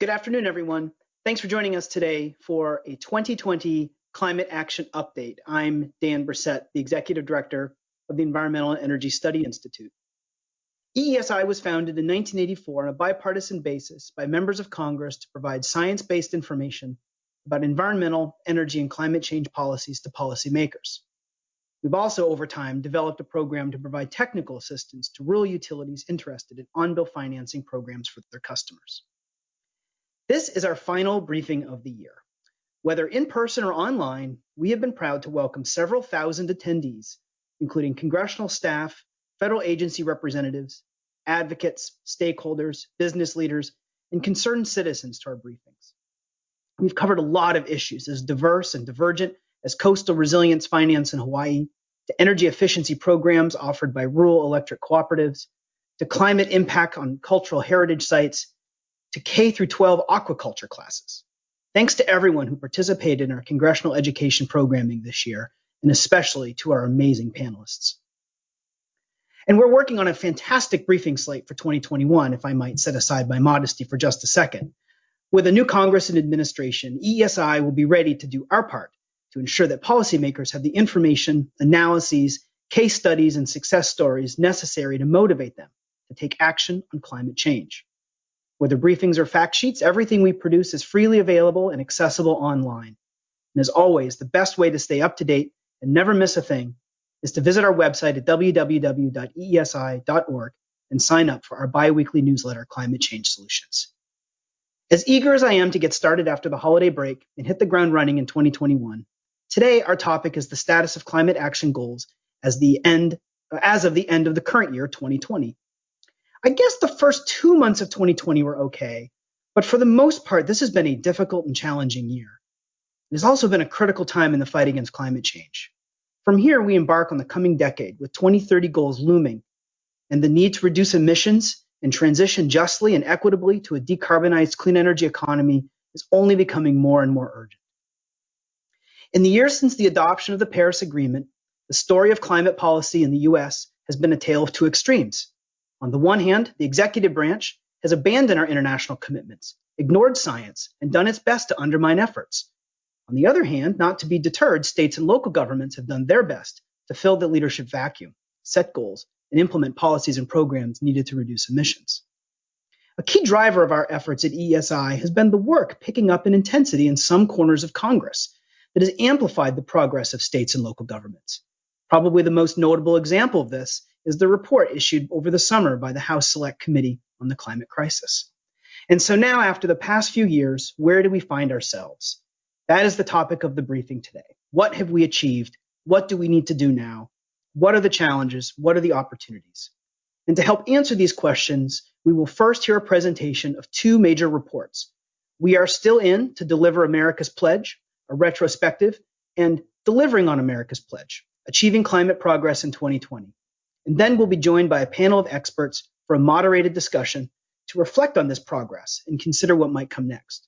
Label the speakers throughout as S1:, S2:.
S1: Good afternoon, everyone. Thanks for joining us today for a 2020 Climate Action Update. I'm Dan Bresette, the Executive Director of the Environmental and Energy Study Institute. EESI was founded in 1984 on a bipartisan basis by members of Congress to provide science-based information about environmental, energy, and climate change policies to policymakers. We've also, over time, developed a program to provide technical assistance to rural utilities interested in on-bill financing programs for their customers. This is our final briefing of the year. Whether in person or online, we have been proud to welcome several thousand attendees, including congressional staff, federal agency representatives, advocates, stakeholders, business leaders, and concerned citizens to our briefings. We've covered a lot of issues as diverse and divergent as coastal resilience finance in Hawaii, to energy efficiency programs offered by rural electric cooperatives, to climate impact on cultural heritage sites, to K through 12 aquaculture classes. Thanks to everyone who participated in our congressional education programming this year, and especially to our amazing panelists. And we're working on a fantastic briefing slate for 2021, if I might set aside my modesty for just a second. With a new Congress and administration, EESI will be ready to do our part to ensure that policymakers have the information, analyses, case studies, and success stories necessary to motivate them to take action on climate change. Whether briefings or fact sheets, everything we produce is freely available and accessible online. And as always, the best way to stay up to date and never miss a thing is to visit our website at www.eesi.org and sign up for our biweekly newsletter, Climate Change Solutions. As eager as I am to get started after the holiday break and hit the ground running in 2021, today our topic is the status of climate action goals as the end as of the end of the current year 2020. I guess the first two months of 2020 were okay, but for the most part, this has been a difficult and challenging year. It has also been a critical time in the fight against climate change. From here, we embark on the coming decade with 2030 goals looming and the need to reduce emissions and transition justly and equitably to a decarbonized clean energy economy is only becoming more and more urgent. In the years since the adoption of the Paris Agreement, the story of climate policy in the US has been a tale of two extremes. On the one hand, the executive branch has abandoned our international commitments, ignored science, and done its best to undermine efforts. On the other hand, not to be deterred, states and local governments have done their best to fill the leadership vacuum, set goals, and implement policies and programs needed to reduce emissions. A key driver of our efforts at EESI has been the work picking up in intensity in some corners of Congress that has amplified the progress of states and local governments. Probably the most notable example of this is the report issued over the summer by the House Select Committee on the Climate Crisis. And so now, after the past few years, where do we find ourselves? That is the topic of the briefing today. What have we achieved? What do we need to do now? What are the challenges? What are the opportunities? And to help answer these questions, we will first hear a presentation of two major reports. We are still in to deliver America's Pledge, a retrospective, and delivering on America's Pledge, achieving climate progress in 2020 and then we'll be joined by a panel of experts for a moderated discussion to reflect on this progress and consider what might come next.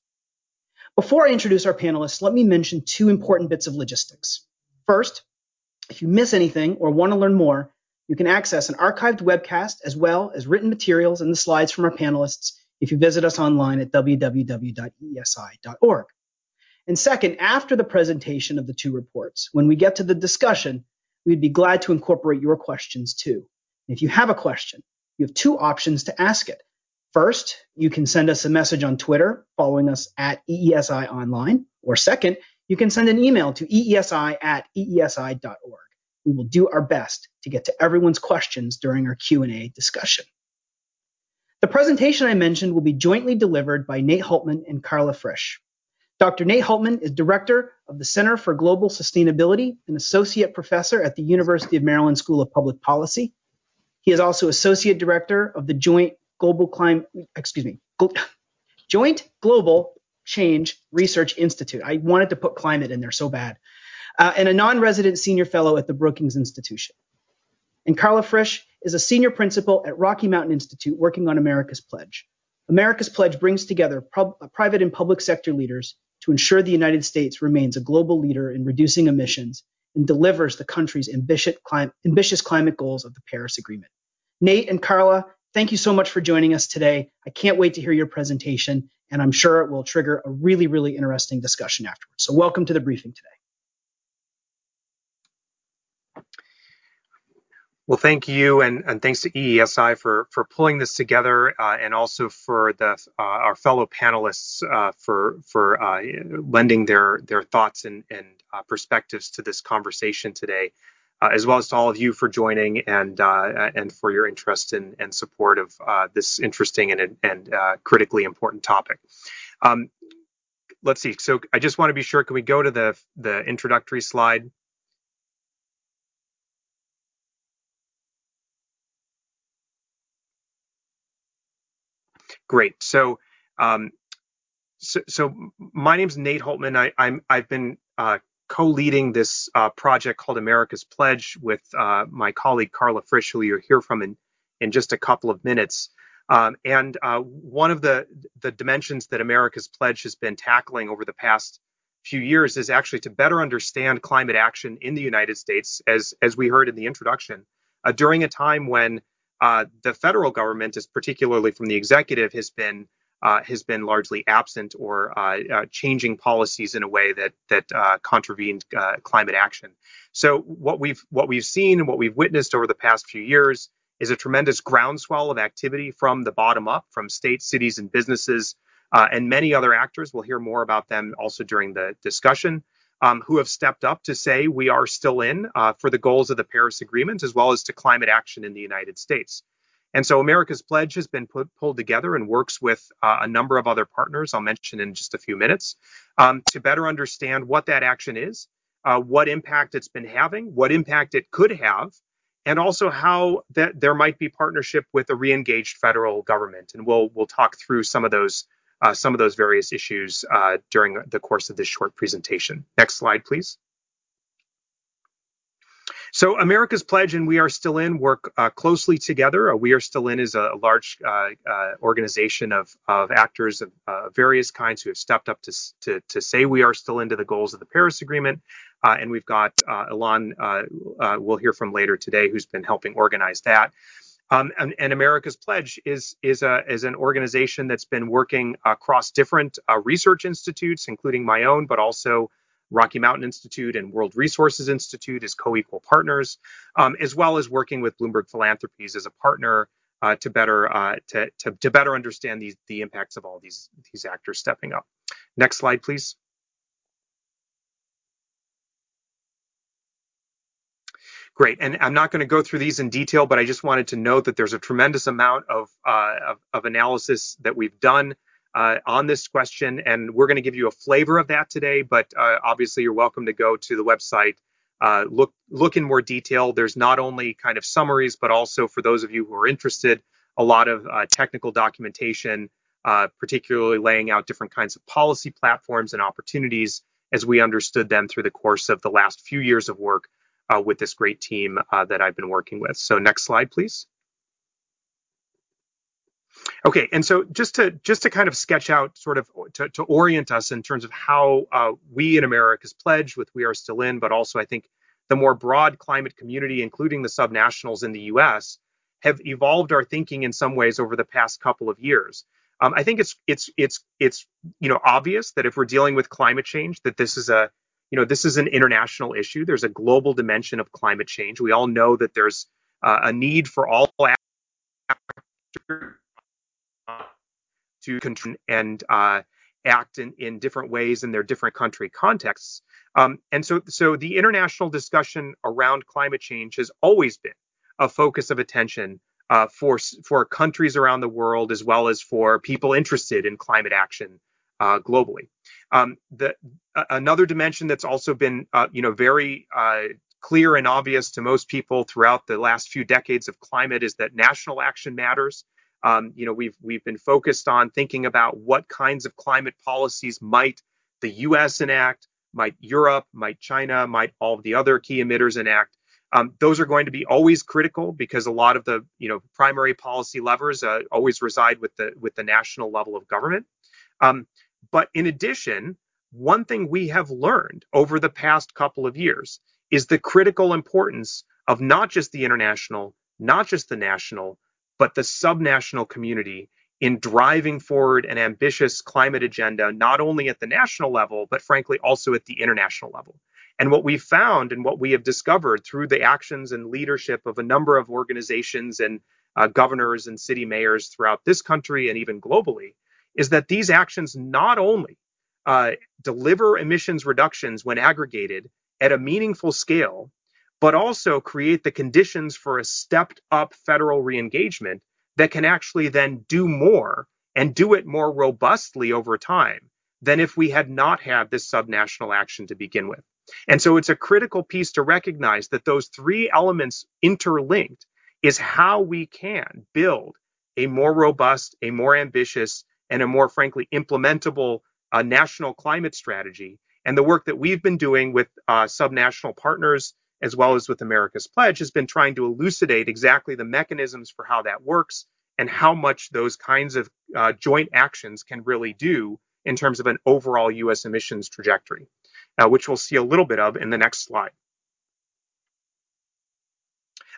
S1: Before I introduce our panelists, let me mention two important bits of logistics. First, if you miss anything or want to learn more, you can access an archived webcast as well as written materials and the slides from our panelists if you visit us online at www.esi.org. And second, after the presentation of the two reports, when we get to the discussion, We'd be glad to incorporate your questions too. If you have a question, you have two options to ask it. First, you can send us a message on Twitter following us at EESI Online, or second, you can send an email to eesi at eesi.org. We will do our best to get to everyone's questions during our Q&A discussion. The presentation I mentioned will be jointly delivered by Nate Hultman and Carla Frisch. Dr. Nate Hultman is director of the Center for Global Sustainability and associate professor at the University of Maryland School of Public Policy. He is also associate director of the Joint Global Climate, excuse me, Joint Global Change Research Institute. I wanted to put climate in there so bad. Uh, and a non-resident senior fellow at the Brookings Institution. And Carla Frisch is a senior principal at Rocky Mountain Institute working on America's Pledge. America's Pledge brings together pub- private and public sector leaders to ensure the United States remains a global leader in reducing emissions and delivers the country's ambitious climate, goals of the Paris Agreement. Nate and Carla thank you so much for joining us today. I can't wait to hear your presentation, and I'm sure it will trigger a really, really interesting discussion afterwards. So welcome to the briefing today.
S2: Well, thank you, and, and thanks to EESI for for pulling this together, uh, and also for the uh, our fellow panelists uh, for for uh, lending their their thoughts and and uh, perspectives to this conversation today, uh, as well as to all of you for joining and and for your interest in, and support of this interesting and and critically important topic. Um, let's see. So I just want to be sure. Can we go to the the introductory slide? Great. So, um, so, so, my name is Nate Hultman. I, I'm I've been uh, co-leading this uh, project called America's Pledge with uh, my colleague Carla Frisch, who you'll hear from in, in just a couple of minutes. Um, and uh, one of the the dimensions that America's Pledge has been tackling over the past few years is actually to better understand climate action in the United States, as as we heard in the introduction, uh, during a time when uh, the federal government, is particularly from the executive, has been uh, has been largely absent or uh, uh changing policies in a way that that uh, contravened uh, climate action. So what we've what we've seen and what we've witnessed over the past few years is a tremendous groundswell of activity from the bottom up, from states, cities, and businesses, and many other actors. We'll hear more about them also during the discussion um, who have stepped up to say we are still in uh, for the goals of the Paris Agreement as well as to climate action in the United States. And so America's Pledge has been put, pulled together and works with uh, a number of other partners I'll mention in just a few minutes um, to better understand what that action is, uh, what impact it's been having, what impact it could have, and also how that there might be partnership with a re-engaged federal government. And we'll we'll talk through some of those uh, some of those various issues uh, during the course of this short presentation. Next slide, please. So America's Pledge and We Are Still In work uh, closely together. Uh, we Are Still In is a, large uh, uh, organization of, of actors of various kinds who have stepped up to, to, to, say we are still into the goals of the Paris Agreement. and we've got Elan, we'll hear from later today, who's been helping organize that. Um, and, and, America's Pledge is is a is an organization that's been working across different uh, research institutes, including my own, but also Rocky Mountain Institute and World Resources Institute as co-equal partners, um, as well as working with Bloomberg Philanthropies as a partner uh, to better uh, to, to, to better understand these the impacts of all these these actors stepping up. Next slide, please. Great. And I'm not going to go through these in detail, but I just wanted to note that there's a tremendous amount of, uh, of, of, analysis that we've done uh, on this question, and we're going to give you a flavor of that today. But uh, obviously, you're welcome to go to the website, uh, look look in more detail. There's not only kind of summaries, but also for those of you who are interested, a lot of uh, technical documentation, uh, particularly laying out different kinds of policy platforms and opportunities as we understood them through the course of the last few years of work with this great team uh, that I've been working with. So next slide, please. Okay, and so just to just to kind of sketch out, sort of to, to orient us in terms of how uh, we in America's pledge with We Are Still In, but also I think the more broad climate community, including the subnationals in the U.S., have evolved our thinking in some ways over the past couple of years. Um, I think it's it's it's it's you know obvious that if we're dealing with climate change, that this is a you know, this is an international issue. There's a global dimension of climate change. We all know that there's uh, a need for all actors to control and uh, act in, in different ways in their different country contexts. Um, and so, so the international discussion around climate change has always been a focus of attention uh, for for countries around the world as well as for people interested in climate action uh, globally. Um, the, another dimension that's also been, uh, you know, very uh, clear and obvious to most people throughout the last few decades of climate is that national action matters. Um, you know, we've we've been focused on thinking about what kinds of climate policies might the U.S. enact, might Europe, might China, might all of the other key emitters enact. Um, those are going to be always critical because a lot of the you know primary policy levers uh, always reside with the with the national level of government. Um, but in addition, one thing we have learned over the past couple of years is the critical importance of not just the international, not just the national, but the subnational community in driving forward an ambitious climate agenda, not only at the national level, but frankly also at the international level. And what we've found and what we have discovered through the actions and leadership of a number of organizations and uh, governors and city mayors throughout this country and even globally is that these actions not only uh, deliver emissions reductions when aggregated at a meaningful scale, but also create the conditions for a stepped up federal reengagement that can actually then do more and do it more robustly over time than if we had not had this subnational action to begin with. And so it's a critical piece to recognize that those three elements interlinked is how we can build a more robust, a more ambitious, and a more frankly implementable uh, national climate strategy. And the work that we've been doing with uh, subnational partners as well as with America's Pledge has been trying to elucidate exactly the mechanisms for how that works and how much those kinds of uh, joint actions can really do in terms of an overall U.S. emissions trajectory uh, which we'll see a little bit of in the next slide.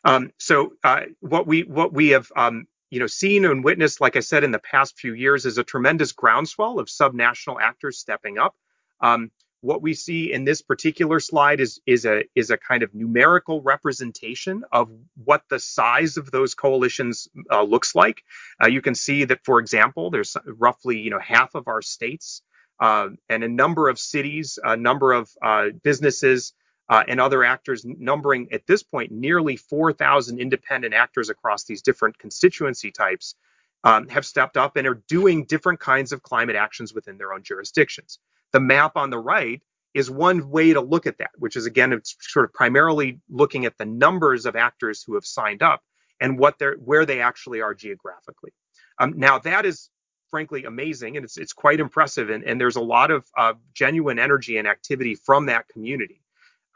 S2: Um, so uh, what we what we have um, you know seen and witnessed, like I said, in the past few years, is a tremendous groundswell of subnational actors stepping up. Um, what we see in this particular slide is is a is a kind of numerical representation of what the size of those coalitions uh, looks like. Uh, you can see that, for example, there's roughly you know half of our states uh, and a number of cities, a number of uh, businesses, uh, and other actors, numbering at this point nearly 4,000 independent actors across these different constituency types, um, have stepped up and are doing different kinds of climate actions within their own jurisdictions. The map on the right is one way to look at that, which is again, it's sort of primarily looking at the numbers of actors who have signed up and what they're where they actually are geographically. Um, now that is frankly amazing and it's it's quite impressive and, and there's a lot of uh, genuine energy and activity from that community.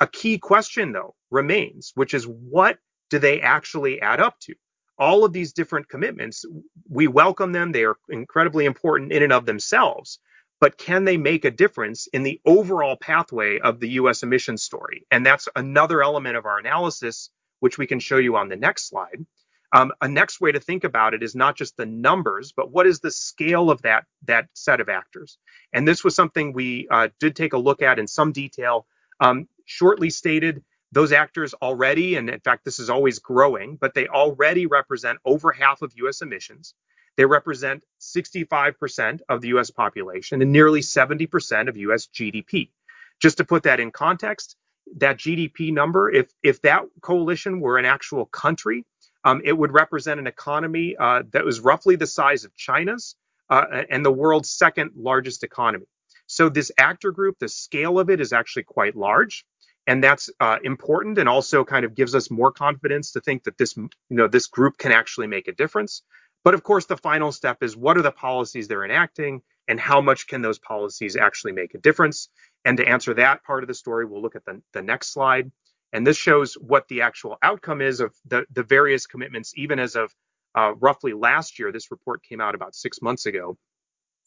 S2: A key question though remains, which is what do they actually add up to? All of these different commitments, we welcome them. They are incredibly important in and of themselves, but can they make a difference in the overall pathway of the US emissions story? And that's another element of our analysis, which we can show you on the next slide. Um, a next way to think about it is not just the numbers, but what is the scale of that that set of actors? And this was something we uh, did take a look at in some detail. Um, shortly stated, those actors already, and in fact, this is always growing, but they already represent over half of U.S. emissions. They represent 65% of the U.S. population and nearly 70% of U.S. GDP. Just to put that in context, that GDP number, if if that coalition were an actual country, um, it would represent an economy uh, that was roughly the size of China's uh, and the world's second largest economy. So this actor group, the scale of it is actually quite large, and that's uh, important, and also kind of gives us more confidence to think that this, you know, this group can actually make a difference. But of course, the final step is what are the policies they're enacting, and how much can those policies actually make a difference? And to answer that part of the story, we'll look at the, the next slide. And this shows what the actual outcome is of the, the various commitments, even as of uh, roughly last year. This report came out about six months ago.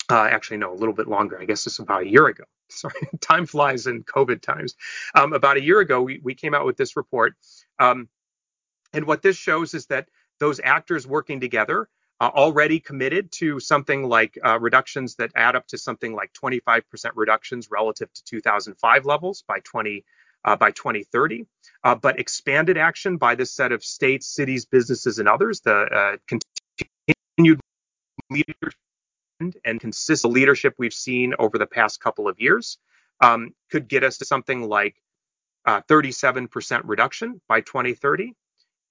S2: Uh, actually, no, a little bit longer. I guess it's about a year ago. Sorry, time flies in COVID times. Um, about a year ago, we, we came out with this report. Um, and what this shows is that those actors working together uh, already committed to something like uh, reductions that add up to something like 25% reductions relative to 2005 levels by 20 uh, by 2030, uh, but expanded action by this set of states, cities, businesses, and others. The uh, continued leadership and consistent leadership we've seen over the past couple of years um, could get us to something like 37% uh, reduction by 2030.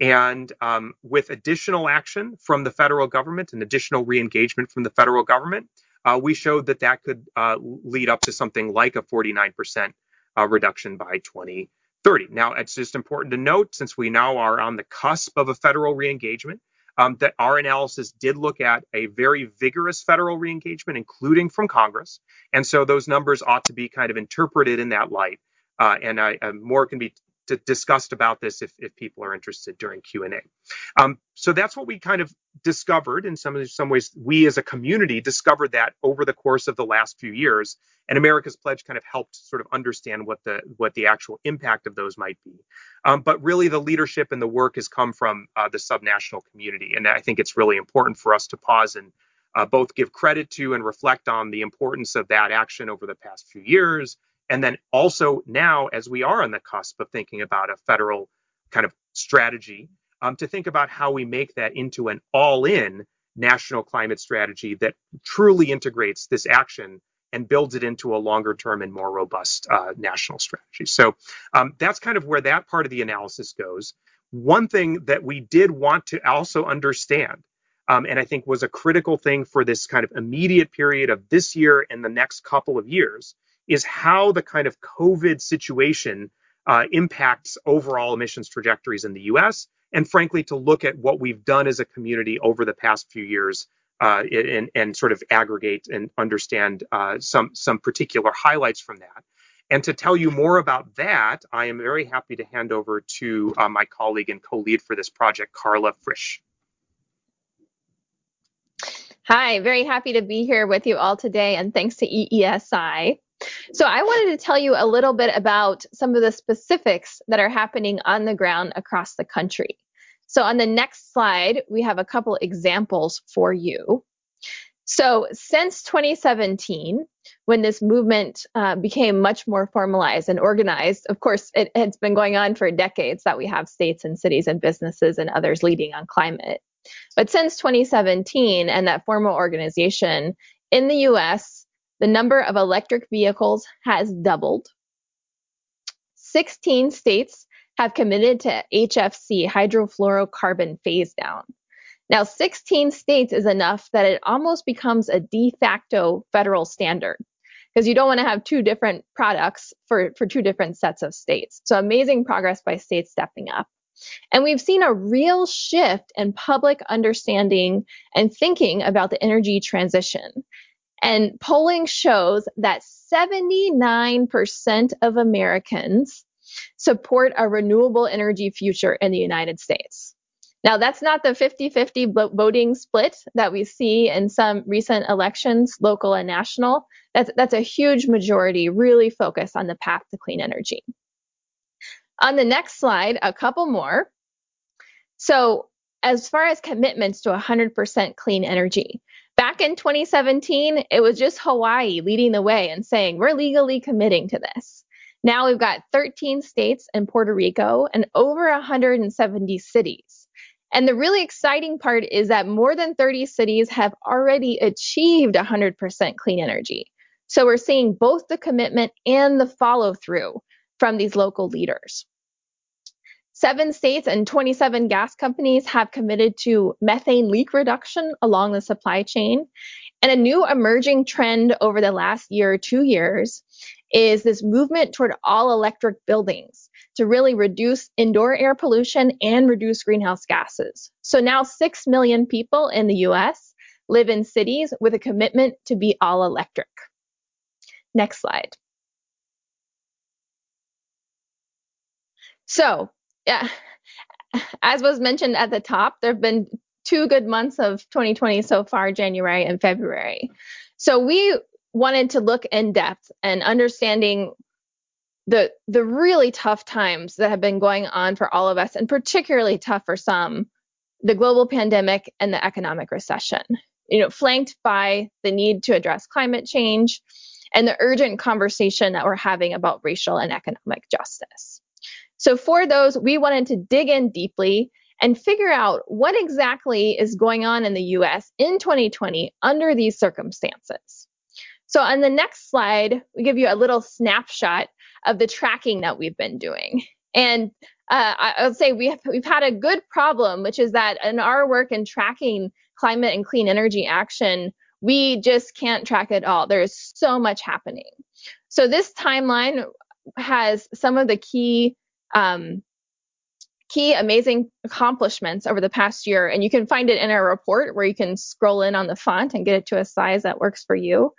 S2: And um, with additional action from the federal government and additional re-engagement from the federal government, uh, we showed that that could uh, lead up to something like a 49% uh, reduction by 2030. Now, it's just important to note, since we now are on the cusp of a federal reengagement, um, that our analysis did look at a very vigorous federal reengagement, including from Congress. And so those numbers ought to be kind of interpreted in that light. Uh, and I, uh, more can be discussed about this if, if people are interested during Q&A. Um, so that's what we kind of discovered in some some ways. We as a community discovered that over the course of the last few years, and America's Pledge kind of helped sort of understand what the what the actual impact of those might be. Um, but really, the leadership and the work has come from uh, the subnational community, and I think it's really important for us to pause and uh, both give credit to and reflect on the importance of that action over the past few years, and then also now, as we are on the cusp of thinking about a federal kind of strategy, um, to think about how we make that into an all in national climate strategy that truly integrates this action and builds it into a longer term and more robust uh, national strategy. So um, that's kind of where that part of the analysis goes. One thing that we did want to also understand, um, and I think was a critical thing for this kind of immediate period of this year and the next couple of years, is how the kind of COVID situation uh, impacts overall emissions trajectories in the US, and frankly, to look at what we've done as a community over the past few years uh, and, and, sort of aggregate and understand uh, some, some particular highlights from that. And to tell you more about that, I am very happy to hand over to uh, my colleague and co lead for this project, Carla Frisch.
S3: Hi, very happy to be here with you all today, and thanks to EESI. So, I wanted to tell you a little bit about some of the specifics that are happening on the ground across the country. So, on the next slide, we have a couple examples for you. So, since 2017, when this movement uh, became much more formalized and organized, of course, it, has been going on for decades that we have states and cities and businesses and others leading on climate. But since 2017 and that formal organization in the US, the number of electric vehicles has doubled. 16 states have committed to HFC, hydrofluorocarbon phase down. Now, 16 states is enough that it almost becomes a de facto federal standard because you don't want to have two different products for, for two different sets of states. So, amazing progress by states stepping up. And we've seen a real shift in public understanding and thinking about the energy transition. And polling shows that 79% of Americans support a renewable energy future in the United States. Now, that's not the 50 50 voting split that we see in some recent elections, local and national. That's, that's a huge majority really focused on the path to clean energy. On the next slide, a couple more. So, as far as commitments to 100% clean energy, Back in 2017, it was just Hawaii leading the way and saying, we're legally committing to this. Now we've got 13 states and Puerto Rico and over 170 cities. And the really exciting part is that more than 30 cities have already achieved 100% clean energy. So we're seeing both the commitment and the follow through from these local leaders. Seven states and 27 gas companies have committed to methane leak reduction along the supply chain. And a new emerging trend over the last year or two years is this movement toward all electric buildings to really reduce indoor air pollution and reduce greenhouse gases. So now 6 million people in the US live in cities with a commitment to be all electric. Next slide. So, yeah, as was mentioned at the top, there have been two good months of 2020 so far, January and February. So we wanted to look in depth and understanding the the really tough times that have been going on for all of us, and particularly tough for some, the global pandemic and the economic recession. You know, flanked by the need to address climate change and the urgent conversation that we're having about racial and economic justice. So for those, we wanted to dig in deeply and figure out what exactly is going on in the US in 2020 under these circumstances. So on the next slide, we give you a little snapshot of the tracking that we've been doing. And uh, I would say we have, we've had a good problem, which is that in our work in tracking climate and clean energy action, we just can't track it all. There's so much happening. So this timeline has some of the key um, key amazing accomplishments over the past year. And you can find it in our report where you can scroll in on the font and get it to a size that works for you.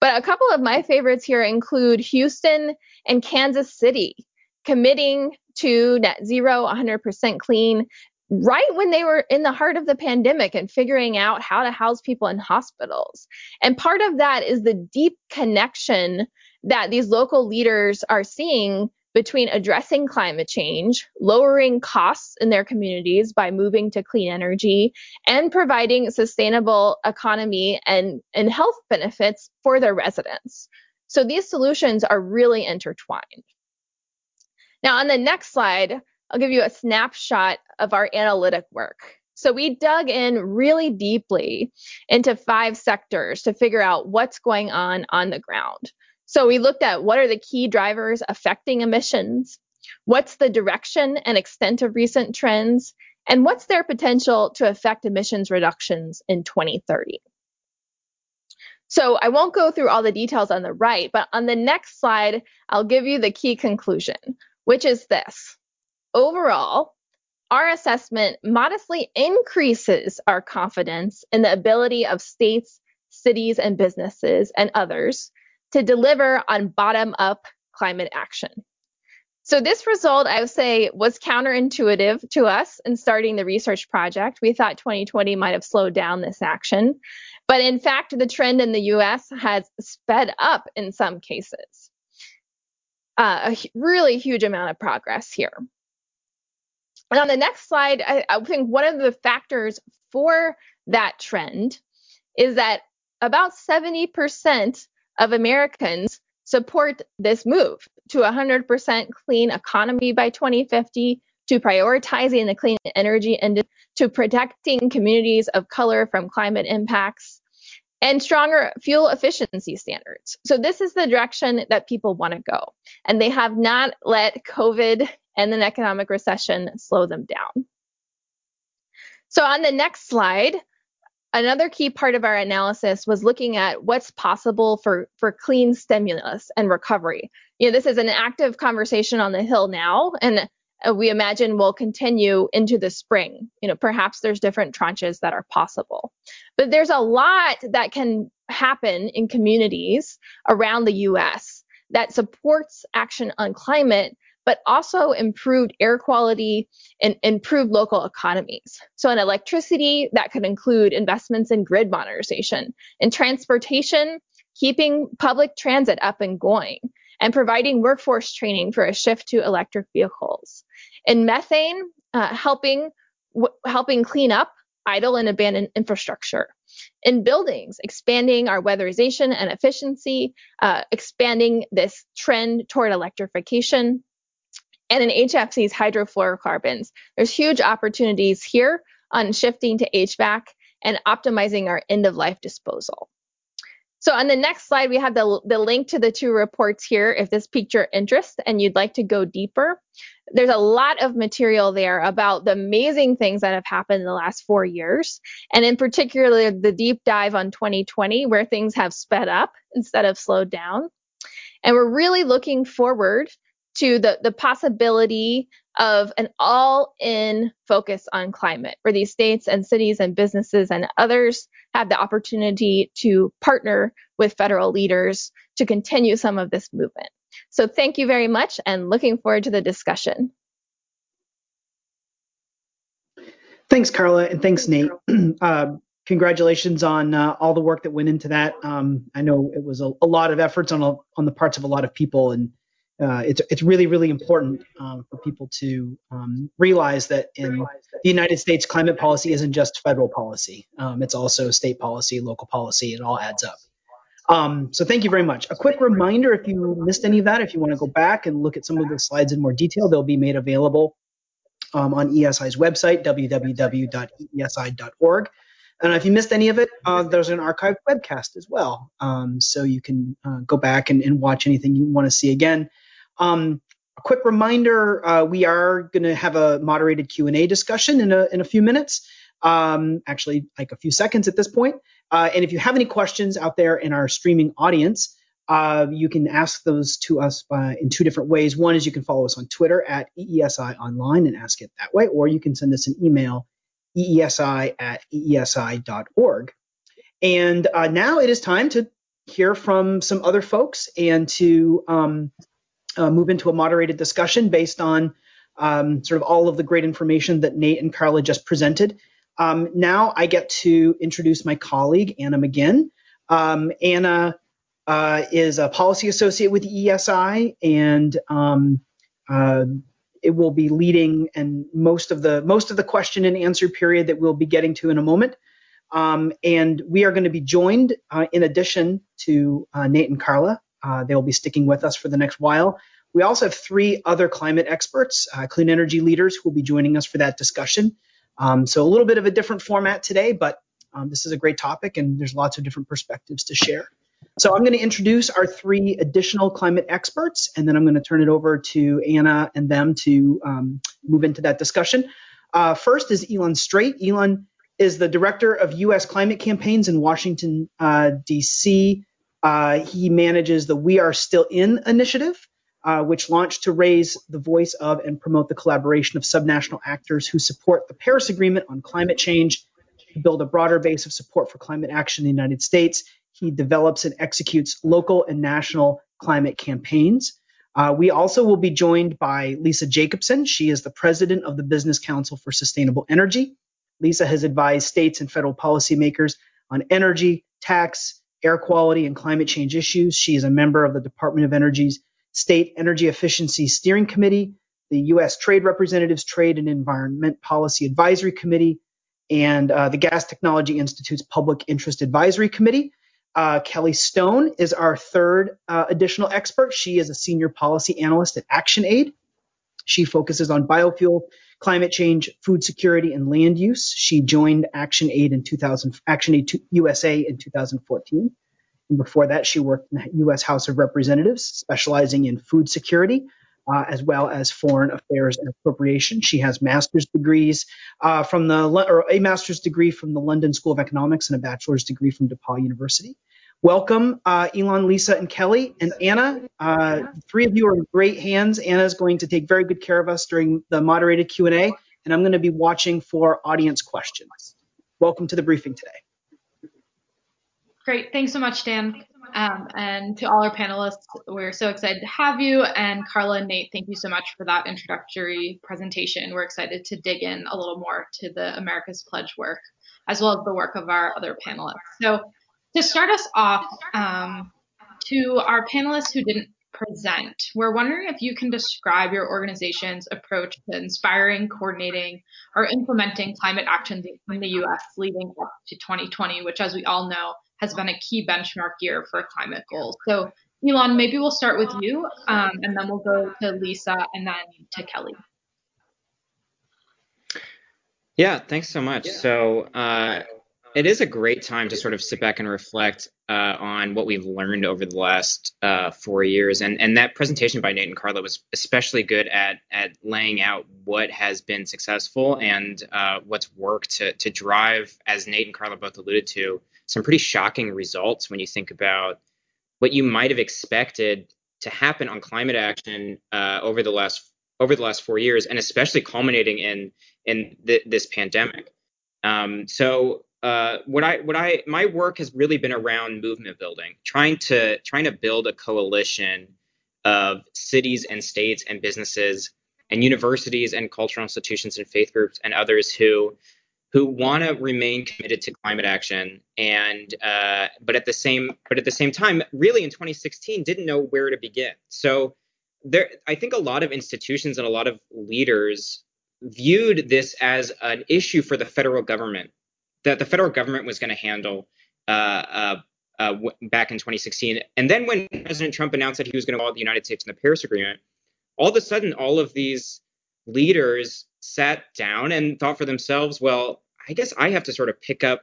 S3: But a couple of my favorites here include Houston and Kansas City committing to net zero, 100% clean, right when they were in the heart of the pandemic and figuring out how to house people in hospitals. And part of that is the deep connection that these local leaders are seeing between addressing climate change, lowering costs in their communities by moving to clean energy, and providing sustainable economy and, and health benefits for their residents. So these solutions are really intertwined. Now, on the next slide, I'll give you a snapshot of our analytic work. So we dug in really deeply into five sectors to figure out what's going on on the ground. So we looked at what are the key drivers affecting emissions, what's the direction and extent of recent trends, and what's their potential to affect emissions reductions in 2030. So I won't go through all the details on the right, but on the next slide, I'll give you the key conclusion, which is this. Overall, our assessment modestly increases our confidence in the ability of states, cities, and businesses and others to deliver on bottom up climate action. So this result, I would say, was counterintuitive to us in starting the research project. We thought 2020 might have slowed down this action. But in fact, the trend in the US has sped up in some cases. Uh, a really huge amount of progress here. And on the next slide, I, I think one of the factors for that trend is that about 70% of Americans support this move to 100% clean economy by 2050, to prioritizing the clean energy and to protecting communities of color from climate impacts and stronger fuel efficiency standards. So this is the direction that people want to go. And they have not let COVID and an economic recession slow them down. So on the next slide, another key part of our analysis was looking at what's possible for, for clean stimulus and recovery. You know, this is an active conversation on the Hill now, and uh, we imagine will continue into the spring. You know, perhaps there's different tranches that are possible. But there's a lot that can happen in communities around the US that supports action on climate but also improved air quality and improved local economies. So in electricity, that could include investments in grid modernization. In transportation, keeping public transit up and going and providing workforce training for a shift to electric vehicles. In methane, uh, helping w- helping clean up idle and abandoned infrastructure. In buildings, expanding our weatherization and efficiency, uh, expanding this trend toward electrification, and in HFC's hydrofluorocarbons. There's huge opportunities here on shifting to HVAC and optimizing our end of life disposal. So on the next slide, we have the, the link to the two reports here if this piqued your interest and you'd like to go deeper. There's a lot of material there about the amazing things that have happened in the last four years, and in particular, the deep dive on 2020, where things have sped up instead of slowed down. And we're really looking forward to the, the possibility of an all in focus on climate, where these states and cities and businesses and others have the opportunity to partner with federal leaders to continue some of this movement. So, thank you very much and looking forward to the discussion.
S1: Thanks, Carla, and thanks, Nate. uh, congratulations on uh, all the work that went into that. Um, I know it was a, a lot of efforts on a, on the parts of a lot of people, and uh, it's it's really really important um, for people to um, realize that in the United States, climate policy isn't just federal policy. Um, it's also state policy, local policy. It all adds up. Um, so thank you very much. A quick reminder, if you missed any of that, if you want to go back and look at some of the slides in more detail, they'll be made available um, on ESI's website, www.esi.org. And if you missed any of it, uh, there's an archived webcast as well. Um, so you can uh, go back and, and watch anything you want to see again. Um, a quick reminder: uh, we are going to have a moderated Q and A discussion in a in a few minutes. Um, actually, like a few seconds at this point. Uh, and if you have any questions out there in our streaming audience, uh, you can ask those to us by, in two different ways. One is you can follow us on Twitter at EESI Online and ask it that way, or you can send us an email, eesi at eesi.org. And uh, now it is time to hear from some other folks and to um, uh, move into a moderated discussion based on um, sort of all of the great information that Nate and Carla just presented. Um, now I get to introduce my colleague, Anna McGinn. Um, Anna uh, is a policy associate with ESI and um, uh, it will be leading and most of the most of the question and answer period that we'll be getting to in a moment. Um, and we are going to be joined, uh, in addition to uh, Nate and Carla. Uh, they'll be sticking with us for the next while. We also have three other climate experts, uh, clean energy leaders, who will be joining us for that discussion. Um, so a little bit of a different format today, but um, this is a great topic and there's lots of different perspectives to share. So I'm going to introduce our three additional climate experts, and then I'm going to turn it over to Anna and them to um, move into that discussion. Uh, first is Elan Strait. Elan is the director of U.S. climate campaigns in Washington, uh, D.C. Uh, he manages the We Are Still In initiative, uh, which launched to raise the voice of and promote the collaboration of subnational actors who support the Paris Agreement on climate change to build a broader base of support for climate action in the United States. He develops and executes local and national climate campaigns. Uh, we also will be joined by Lisa Jacobson. She is the president of the Business Council for Sustainable Energy. Lisa has advised states and federal policymakers on energy, tax, air quality, and climate change issues. She is a member of the Department of Energy's State Energy Efficiency Steering Committee, the U.S. Trade Representatives Trade and Environment Policy Advisory Committee, and uh, the Gas Technology Institute's Public Interest Advisory Committee. Uh, Kelly Stone is our third uh, additional expert. She is a senior policy analyst at ActionAid. She focuses on biofuel, climate change, food security, and land use. She joined ActionAid in 2000, ActionAid USA in 2014. And before that, she worked in the U.S. House of Representatives, specializing in food security, uh, as well as foreign affairs and appropriation. She has master's degrees uh, from the or a master's degree from the London School of Economics and a bachelor's degree from DePaul University. Welcome, uh, Elan, Lisa, and Kelly, and Anna. Uh, three of you are in great hands. Anna is going to take very good care of us during the moderated Q&A, and I'm going to be watching for audience questions. Welcome to the briefing today.
S4: Great. Thanks so much, Dan. Um, and to all our panelists, we're so excited to have you. And Carla and Nate, thank you so much for that introductory presentation. We're excited to dig in a little more to the America's Pledge work, as well as the work of our other panelists. So to start us off, um, to our panelists who didn't present, we're wondering if you can describe your organization's approach to inspiring, coordinating, or implementing climate actions in the US leading up to 2020, which, as we all know, has been a key benchmark year for climate goals. So, Elan, maybe we'll start with you, um, and then we'll go to Lisa and then to Kelly.
S5: Yeah, thanks so much. So, uh, it is a great time to sort of sit back and reflect uh, on what we've learned over the last uh, four years. And and that presentation by Nate and Carla was especially good at at laying out what has been successful and uh, what's worked to to drive, as Nate and Carla both alluded to, some pretty shocking results when you think about what you might have expected to happen on climate action uh, over the last over the last four years, and especially culminating in in th- this pandemic. Um, so uh, what I what I my work has really been around movement building, trying to trying to build a coalition of cities and states and businesses and universities and cultural institutions and faith groups and others who who want to remain committed to climate action and uh, but at the same but at the same time really in 2016 didn't know where to begin. So there i think a lot of institutions and a lot of leaders viewed this as an issue for the federal government that the federal government was going to handle uh, uh, uh, w- back in 2016. And then when President Trump announced that he was going to follow the United States in the Paris Agreement, all of a sudden, all of these leaders sat down and thought for themselves, well, I guess I have to sort of pick up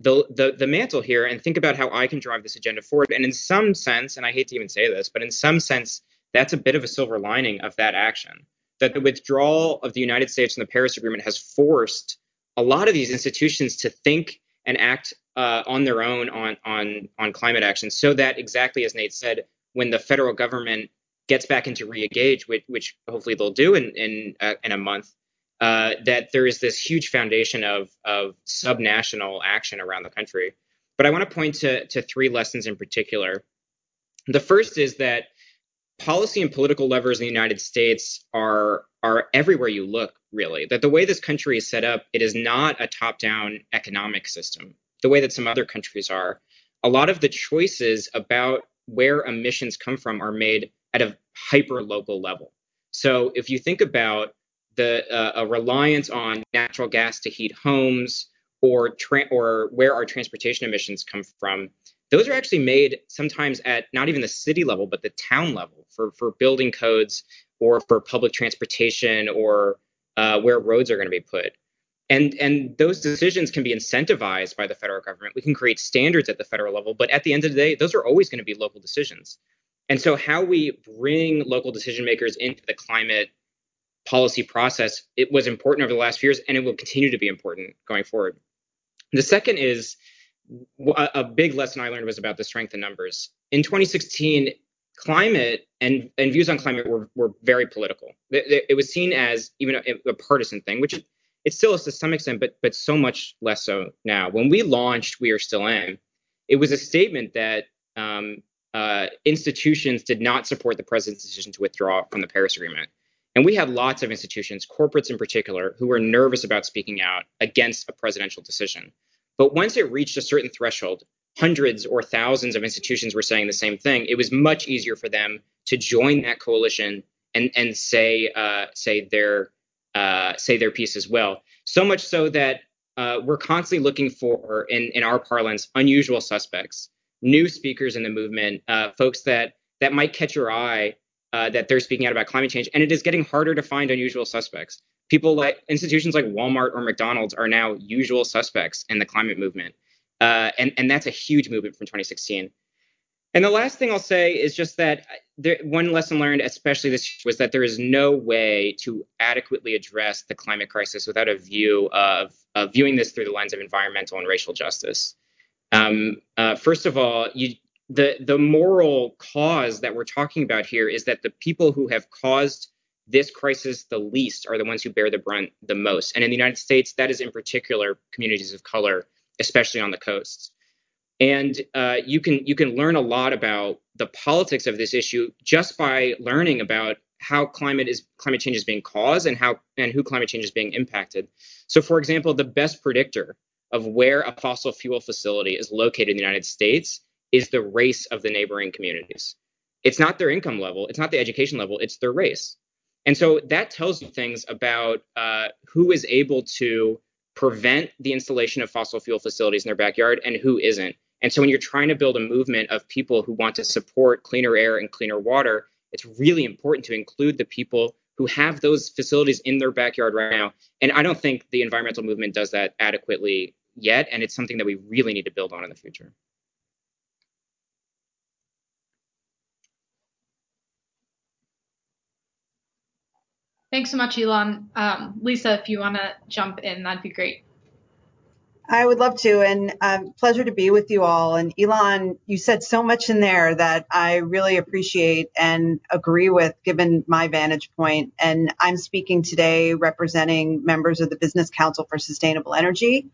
S5: the, the, the mantle here and think about how I can drive this agenda forward. And in some sense, and I hate to even say this, but in some sense, that's a bit of a silver lining of that action. That the withdrawal of the United States from the Paris Agreement has forced a lot of these institutions to think and act uh, on their own on on on climate action, so that exactly as Nate said, when the federal government gets back into re-engage, which, which hopefully they'll do in in, uh, in a month, uh, that there is this huge foundation of of subnational action around the country. But I want to point to to three lessons in particular. The first is that policy and political levers in the United States are are everywhere you look, really. That the way this country is set up, it is not a top-down economic system, the way that some other countries are. A lot of the choices about where emissions come from are made at a hyper local level. So if you think about the uh, a reliance on natural gas to heat homes or tra- or where our transportation emissions come from, those are actually made sometimes at not even the city level but the town level for for building codes or for public transportation or uh, where roads are going to be put. And, and those decisions can be incentivized by the federal government. We can create standards at the federal level, but at the end of the day, those are always going to be local decisions. And so, how we bring local decision makers into the climate policy process, it was important over the last few years, and it will continue to be important going forward. The second is a big lesson I learned was about the strength in numbers. In 2016, climate and, and views on climate were, were very political. It, it was seen as even a, a, partisan thing, which it still is to some extent, but but so much less so now. When we launched We Are Still In, it was a statement that um, uh, institutions did not support the president's decision to withdraw from the Paris Agreement. And we had lots of institutions, corporates in particular, who were nervous about speaking out against a presidential decision. But once it reached a certain threshold, hundreds or thousands of institutions were saying the same thing. It was much easier for them to join that coalition and and say uh, say their uh, say their piece as well. So much so that uh, we're constantly looking for, in in our parlance, unusual suspects, new speakers in the movement, uh, folks that that might catch your eye. Uh, that they're speaking out about climate change, and it is getting harder to find unusual suspects. People like institutions like Walmart or McDonald's are now usual suspects in the climate movement. Uh, and, and that's a huge movement from 2016. And the last thing I'll say is just that there, one lesson learned, especially this, was that there is no way to adequately address the climate crisis without a view of, of viewing this through the lens of environmental and racial justice. Um, uh, first of all, you, the the moral cause that we're talking about here is that the people who have caused this crisis the least are the ones who bear the brunt the most. And in the United States, that is in particular communities of color especially on the coasts. And uh, you can you can learn a lot about the politics of this issue just by learning about how climate is climate change is being caused and how and who climate change is being impacted. So, for example, the best predictor of where a fossil fuel facility is located in the United States is the race of the neighboring communities. It's not their income level, it's not the education level, it's their race. And so that tells you things about uh, who is able to prevent the installation of fossil fuel facilities in their backyard and who isn't. And so when you're trying to build a movement of people who want to support cleaner air and cleaner water, it's really important to include the people who have those facilities in their backyard right now. And I don't think the environmental movement does that adequately yet. And it's something that we really need to build on in the future.
S4: Thanks so much, Elan. Um, Lisa, if you want to jump in, that'd be great.
S6: I would love to, and um, pleasure to be with you all. And Elan, you said so much in there that I really appreciate and agree with, given my vantage point. And I'm speaking today representing members of the Business Council for Sustainable Energy,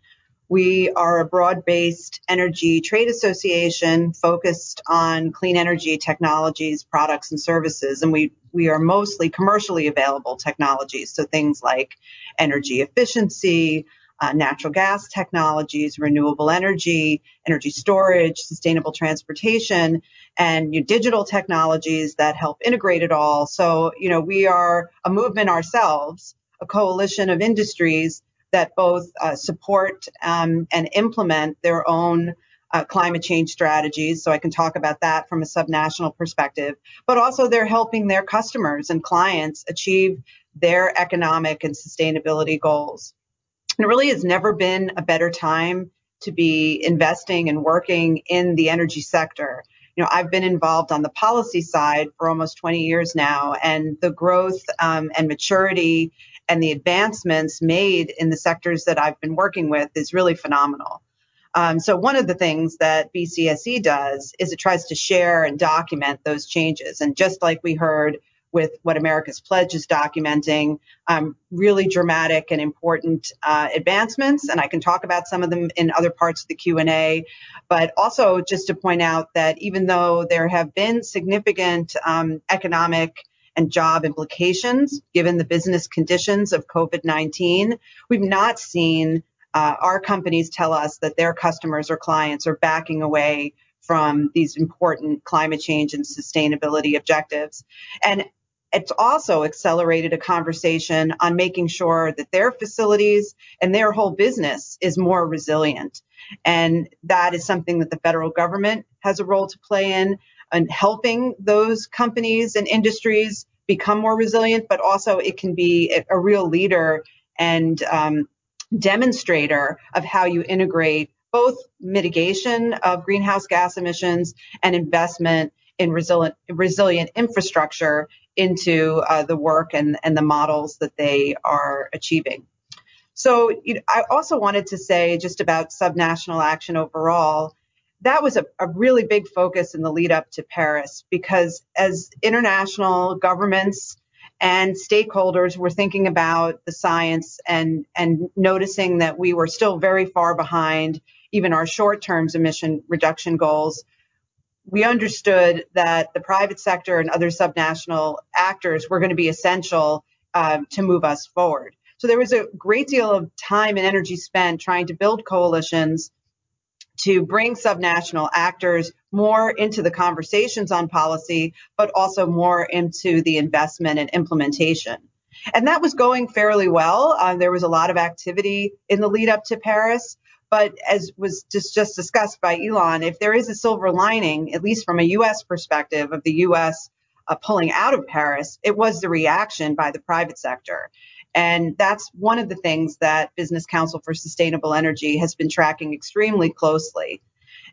S6: we are a broad based energy trade association focused on clean energy technologies, products, and services. And we, we are mostly commercially available technologies. So things like energy efficiency, uh, natural gas technologies, renewable energy, energy storage, sustainable transportation, and you know, digital technologies that help integrate it all. So, you know, we are a movement ourselves, a coalition of industries that both uh, support um, and implement their own uh, climate change strategies. So I can talk about that from a subnational perspective, but also they're helping their customers and clients achieve their economic and sustainability goals. And it really has never been a better time to be investing and working in the energy sector. You know, I've been involved on the policy side for almost 20 years now, and the growth um, and maturity and the advancements made in the sectors that I've been working with is really phenomenal. Um, so one of the things that BCSE does is it tries to share and document those changes. And just like we heard with what America's Pledge is documenting, um, really dramatic and important uh, advancements, and I can talk about some of them in other parts of the Q&A. But also just to point out that even though there have been significant um, economic and job implications given the business conditions of COVID-19, we've not seen uh, our companies tell us that their customers or clients are backing away from these important climate change and sustainability objectives. And it's also accelerated a conversation on making sure that their facilities and their whole business is more resilient. And that is something that the federal government has a role to play in and helping those companies and industries become more resilient, but also it can be a, real leader and um, demonstrator of how you integrate both mitigation of greenhouse gas emissions and investment in resilient, resilient infrastructure into uh, the work and, and the models that they are achieving. So you know, I also wanted to say just about subnational action overall. That was a, a really big focus in the lead up to Paris because as international governments and stakeholders were thinking about the science and and noticing that we were still very far behind even our short-term emission reduction goals we understood that the private sector and other subnational actors were going to be essential um, to move us forward. So there was a great deal of time and energy spent trying to build coalitions to bring subnational actors more into the conversations on policy, but also more into the investment and implementation. And that was going fairly well. Uh, there was a lot of activity in the lead up to Paris. But as was just, just discussed by Elan, if there is a silver lining, at least from a U.S. perspective of the U.S. Uh, pulling out of Paris, it was the reaction by the private sector. And that's one of the things that Business Council for Sustainable Energy has been tracking extremely closely.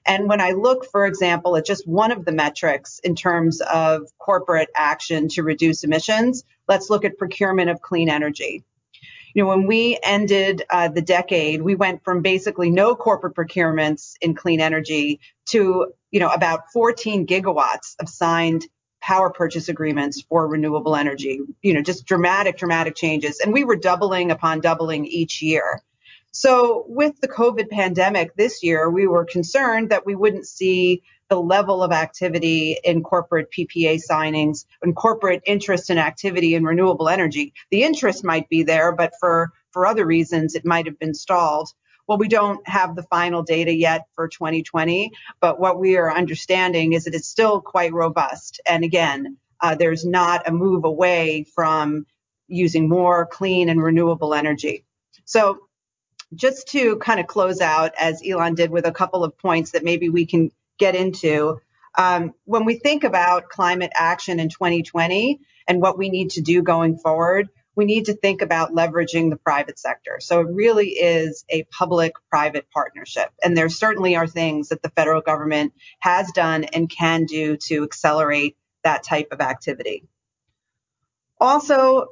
S6: And when I look, for example, at just one of the metrics in terms of corporate action to reduce emissions, let's look at procurement of clean energy. You know, when we ended uh, the decade, we went from basically no corporate procurements in clean energy to, you know, about 14 gigawatts of signed power purchase agreements for renewable energy. You know, just dramatic, dramatic changes. And we were doubling upon doubling each year. So with the COVID pandemic this year, we were concerned that we wouldn't see the level of activity in corporate PPA signings and corporate interest and activity in renewable energy. The interest might be there, but for, for other reasons, it might have been stalled. Well, we don't have the final data yet for 2020, but what we are understanding is that it's still quite robust. And again, uh, there's not a move away from using more clean and renewable energy. So just to kind of close out, as Elan did with a couple of points that maybe we can get into, um, when we think about climate action in 2020 and what we need to do going forward, we need to think about leveraging the private sector. So it really is a public private partnership. And there certainly are things that the federal government has done and can do to accelerate that type of activity. Also,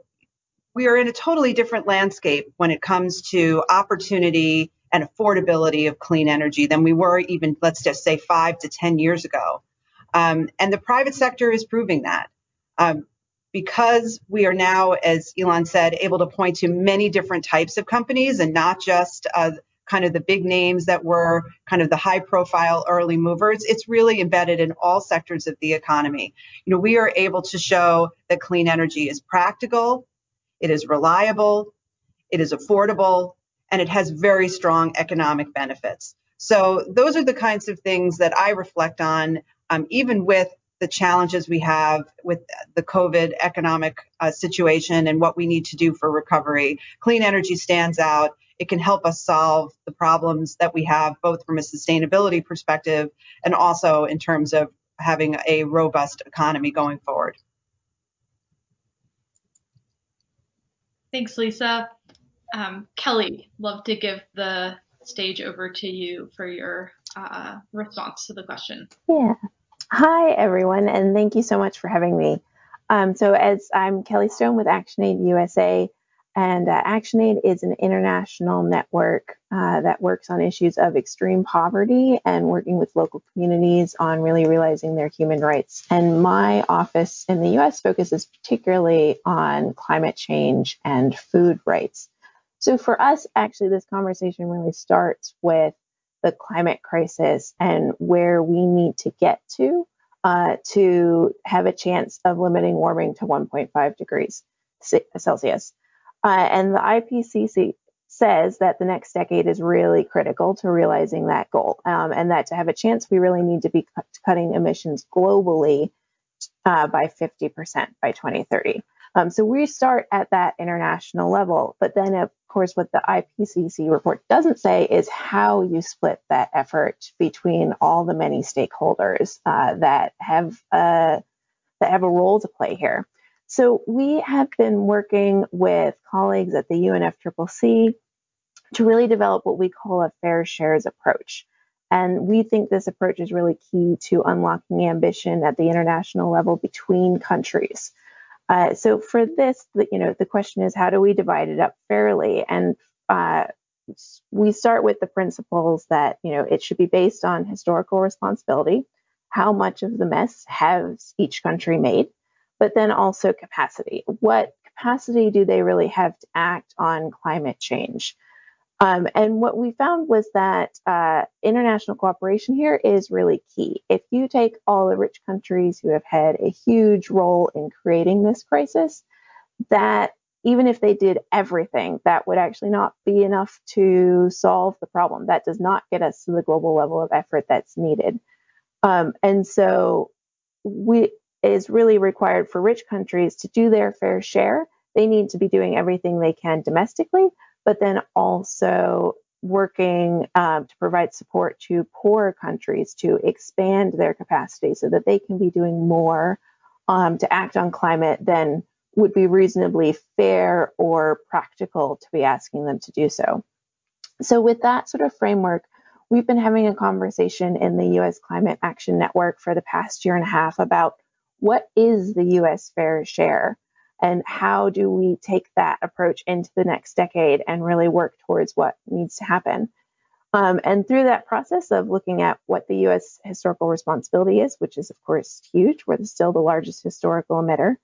S6: we are in a totally different landscape when it comes to opportunity and affordability of clean energy than we were even, let's just say, five to 10 years ago. Um, and the private sector is proving that. Um, because we are now, as Elan said, able to point to many different types of companies and not just uh, kind of the big names that were kind of the high profile early movers. It's really embedded in all sectors of the economy. You know, we are able to show that clean energy is practical, it is reliable, it is affordable, and it has very strong economic benefits. So those are the kinds of things that I reflect on, um, even with the challenges we have with the COVID economic uh, situation and what we need to do for recovery. Clean energy stands out. It can help us solve the problems that we have, both from a sustainability perspective and also in terms of having a robust economy going forward.
S4: Thanks, Lisa. Um, Kelly, love to give the stage over to you for your uh, response to the question.
S7: Yeah. Hi, everyone, and thank you so much for having me. Um, so, as I'm Kelly Stone with ActionAid USA, And uh, ActionAid is an international network uh, that works on issues of extreme poverty and working with local communities on really realizing their human rights. And my office in the US focuses particularly on climate change and food rights. So for us, actually, this conversation really starts with the climate crisis and where we need to get to uh, to have a chance of limiting warming to 1.5 degrees Celsius. Uh, and the IPCC says that the next decade is really critical to realizing that goal, um, and that to have a chance, we really need to be cutting emissions globally uh, by 50% by 2030. Um, so we start at that international level, but then of course what the IPCC report doesn't say is how you split that effort between all the many stakeholders uh, that have uh, that have a role to play here. So we have been working with colleagues at the UNFCCC to really develop what we call a fair shares approach. And we think this approach is really key to unlocking ambition at the international level between countries. Uh, so for this, you know, the question is how do we divide it up fairly? And uh, we start with the principles that you know it should be based on historical responsibility. How much of the mess has each country made? But then also capacity. What capacity do they really have to act on climate change? Um, and what we found was that uh, international cooperation here is really key. If you take all the rich countries who have had a huge role in creating this crisis, that even if they did everything, that would actually not be enough to solve the problem. That does not get us to the global level of effort that's needed. Um, and so we is really required for rich countries to do their fair share. They need to be doing everything they can domestically, but then also working um, to provide support to poor countries to expand their capacity so that they can be doing more um, to act on climate than would be reasonably fair or practical to be asking them to do so. So, with that sort of framework, we've been having a conversation in the US Climate Action Network for the past year and a half about what is the US fair share and how do we take that approach into the next decade and really work towards what needs to happen. Um, and through that process of looking at what the U.S. historical responsibility is, which is of course huge, we're still the largest historical emitter,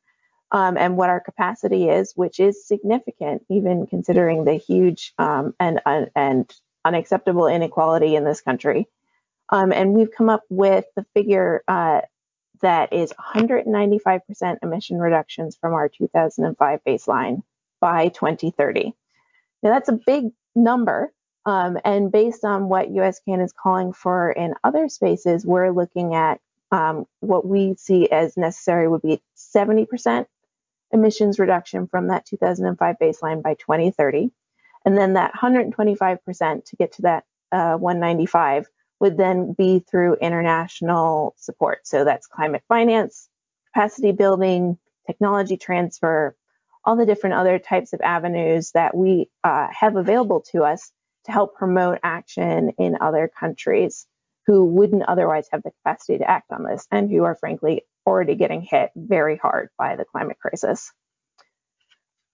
S7: um, and what our capacity is, which is significant, even considering the huge um, and, and unacceptable inequality in this country. Um, and we've come up with the figure uh, that is 195% emission reductions from our 2005 baseline by 2030. Now, that's a big number. Um, and based on what US USCAN is calling for in other spaces, we're looking at um, what we see as necessary would be 70% emissions reduction from that 2005 baseline by 2030. And then that 125% to get to that uh, 195 would then be through international support. So that's climate finance, capacity building, technology transfer, all the different other types of avenues that we uh, have available to us to help promote action in other countries who wouldn't otherwise have the capacity to act on this and who are frankly already getting hit very hard by the climate crisis.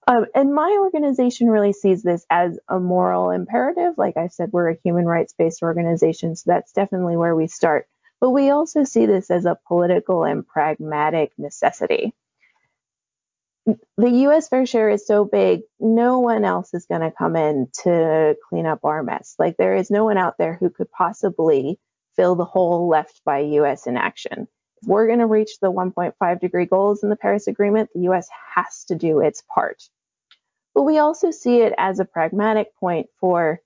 S7: Um, and my organization really sees this as a moral imperative. Like I said, we're a human rights based organization, so that's definitely where we start. But we also see this as a political and pragmatic necessity. The US fair share is so big, no one else is going to come in to clean up our mess. Like there is no one out there who could possibly fill the hole left by US inaction. We're going to reach the 1.5 degree goals in the Paris Agreement, the US has to do its part. But we also see it as a pragmatic point for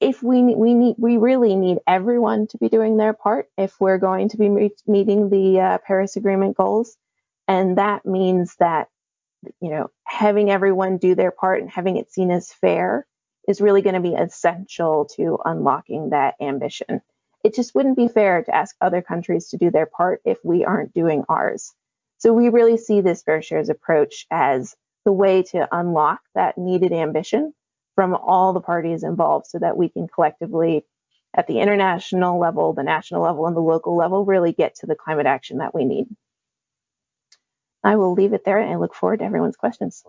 S7: if we we need we really need everyone to be doing their part if we're going to be meeting the uh, Paris Agreement goals, and that means that you know having everyone do their part and having it seen as fair is really going to be essential to unlocking that ambition. It just wouldn't be fair to ask other countries to do their part if we aren't doing ours. So we really see this fair shares approach as the way to unlock that needed ambition from all the parties involved so that we can collectively at the international level, the national level, and the local level really get to the climate action that we need. I will leave it there and I look forward to everyone's questions.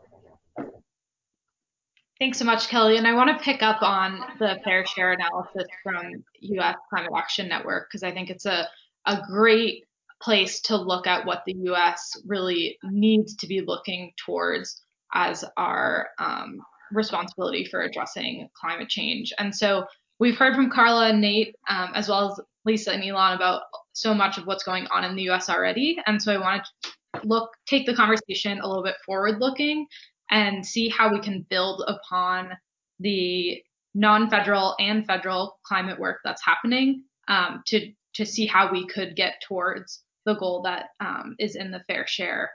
S4: Thanks so much, Kelly. And I want to pick up on the fair share analysis from U.S. Climate Action Network because I think it's a, a great place to look at what the U.S. really needs to be looking towards as our um, responsibility for addressing climate change. And so we've heard from Carla and Nate, um, as well as Lisa and Elan, about so much of what's going on in the U.S. already. And so I want to look take the conversation a little bit forward looking and see how we can build upon the non-federal and federal climate work that's happening um, to to see how we could get towards the goal that um, is in the fair share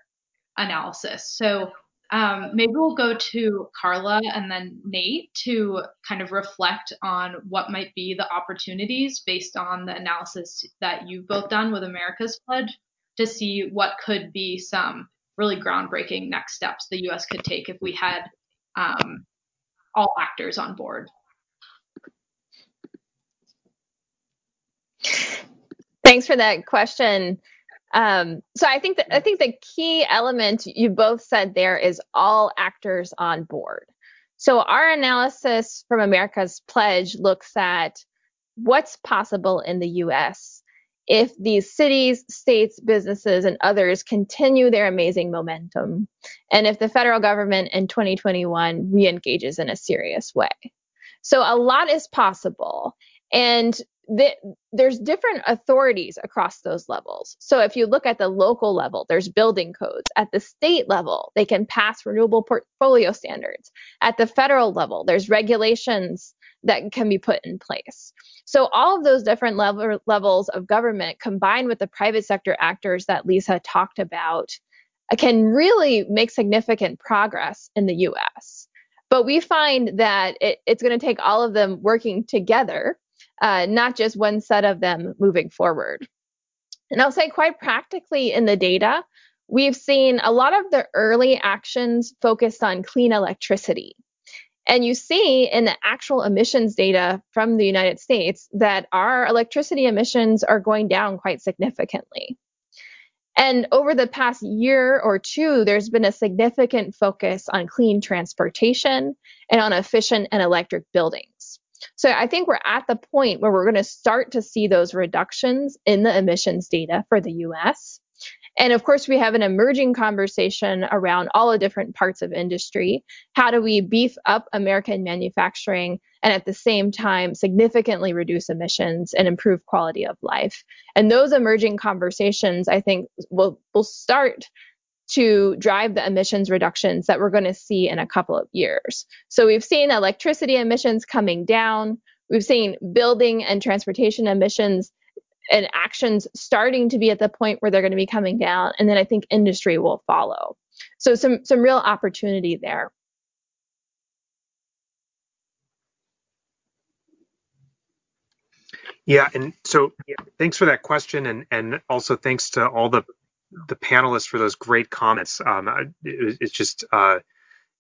S4: analysis. So um, maybe we'll go to Carla and then Nate to kind of reflect on what might be the opportunities based on the analysis that you've both done with America's Pledge to see what could be some really groundbreaking next steps the US could take if we had um, all actors on board.
S3: Thanks for that question. Um, so I think that I think the key element you both said there is all actors on board. So our analysis from America's Pledge looks at what's possible in the US if these cities, states, businesses, and others continue their amazing momentum, and if the federal government in 2021 re-engages in a serious way. So a lot is possible. And the, there's different authorities across those levels. So if you look at the local level, there's building codes. At the state level, they can pass renewable portfolio standards. At the federal level, there's regulations that can be put in place. So all of those different level, levels of government combined with the private sector actors that Lisa talked about can really make significant progress in the US. But we find that it, it's going to take all of them working together uh, not just one set of them moving forward. And I'll say quite practically in the data, we've seen a lot of the early actions focused on clean electricity. And you see in the actual emissions data from the United States that our electricity emissions are going down quite significantly. And over the past year or two, there's been a significant focus on clean transportation and on efficient and electric buildings. So I think we're at the point where we're going to start to see those reductions in the emissions data for the US. And of course, we have an emerging conversation around all the different parts of industry. How do we beef up American manufacturing and at the same time significantly reduce emissions and improve quality of life? And those emerging conversations, I think, will, will start to drive the emissions reductions that we're going to see in a couple of years. So we've seen electricity emissions coming down. We've seen building and transportation emissions and actions starting to be at the point where they're going to be coming down. And then I think industry will follow. So some, some real opportunity there.
S2: Yeah, and so thanks for that question, and and also thanks to all the the panelists for those great comments. Um, it, it's just uh,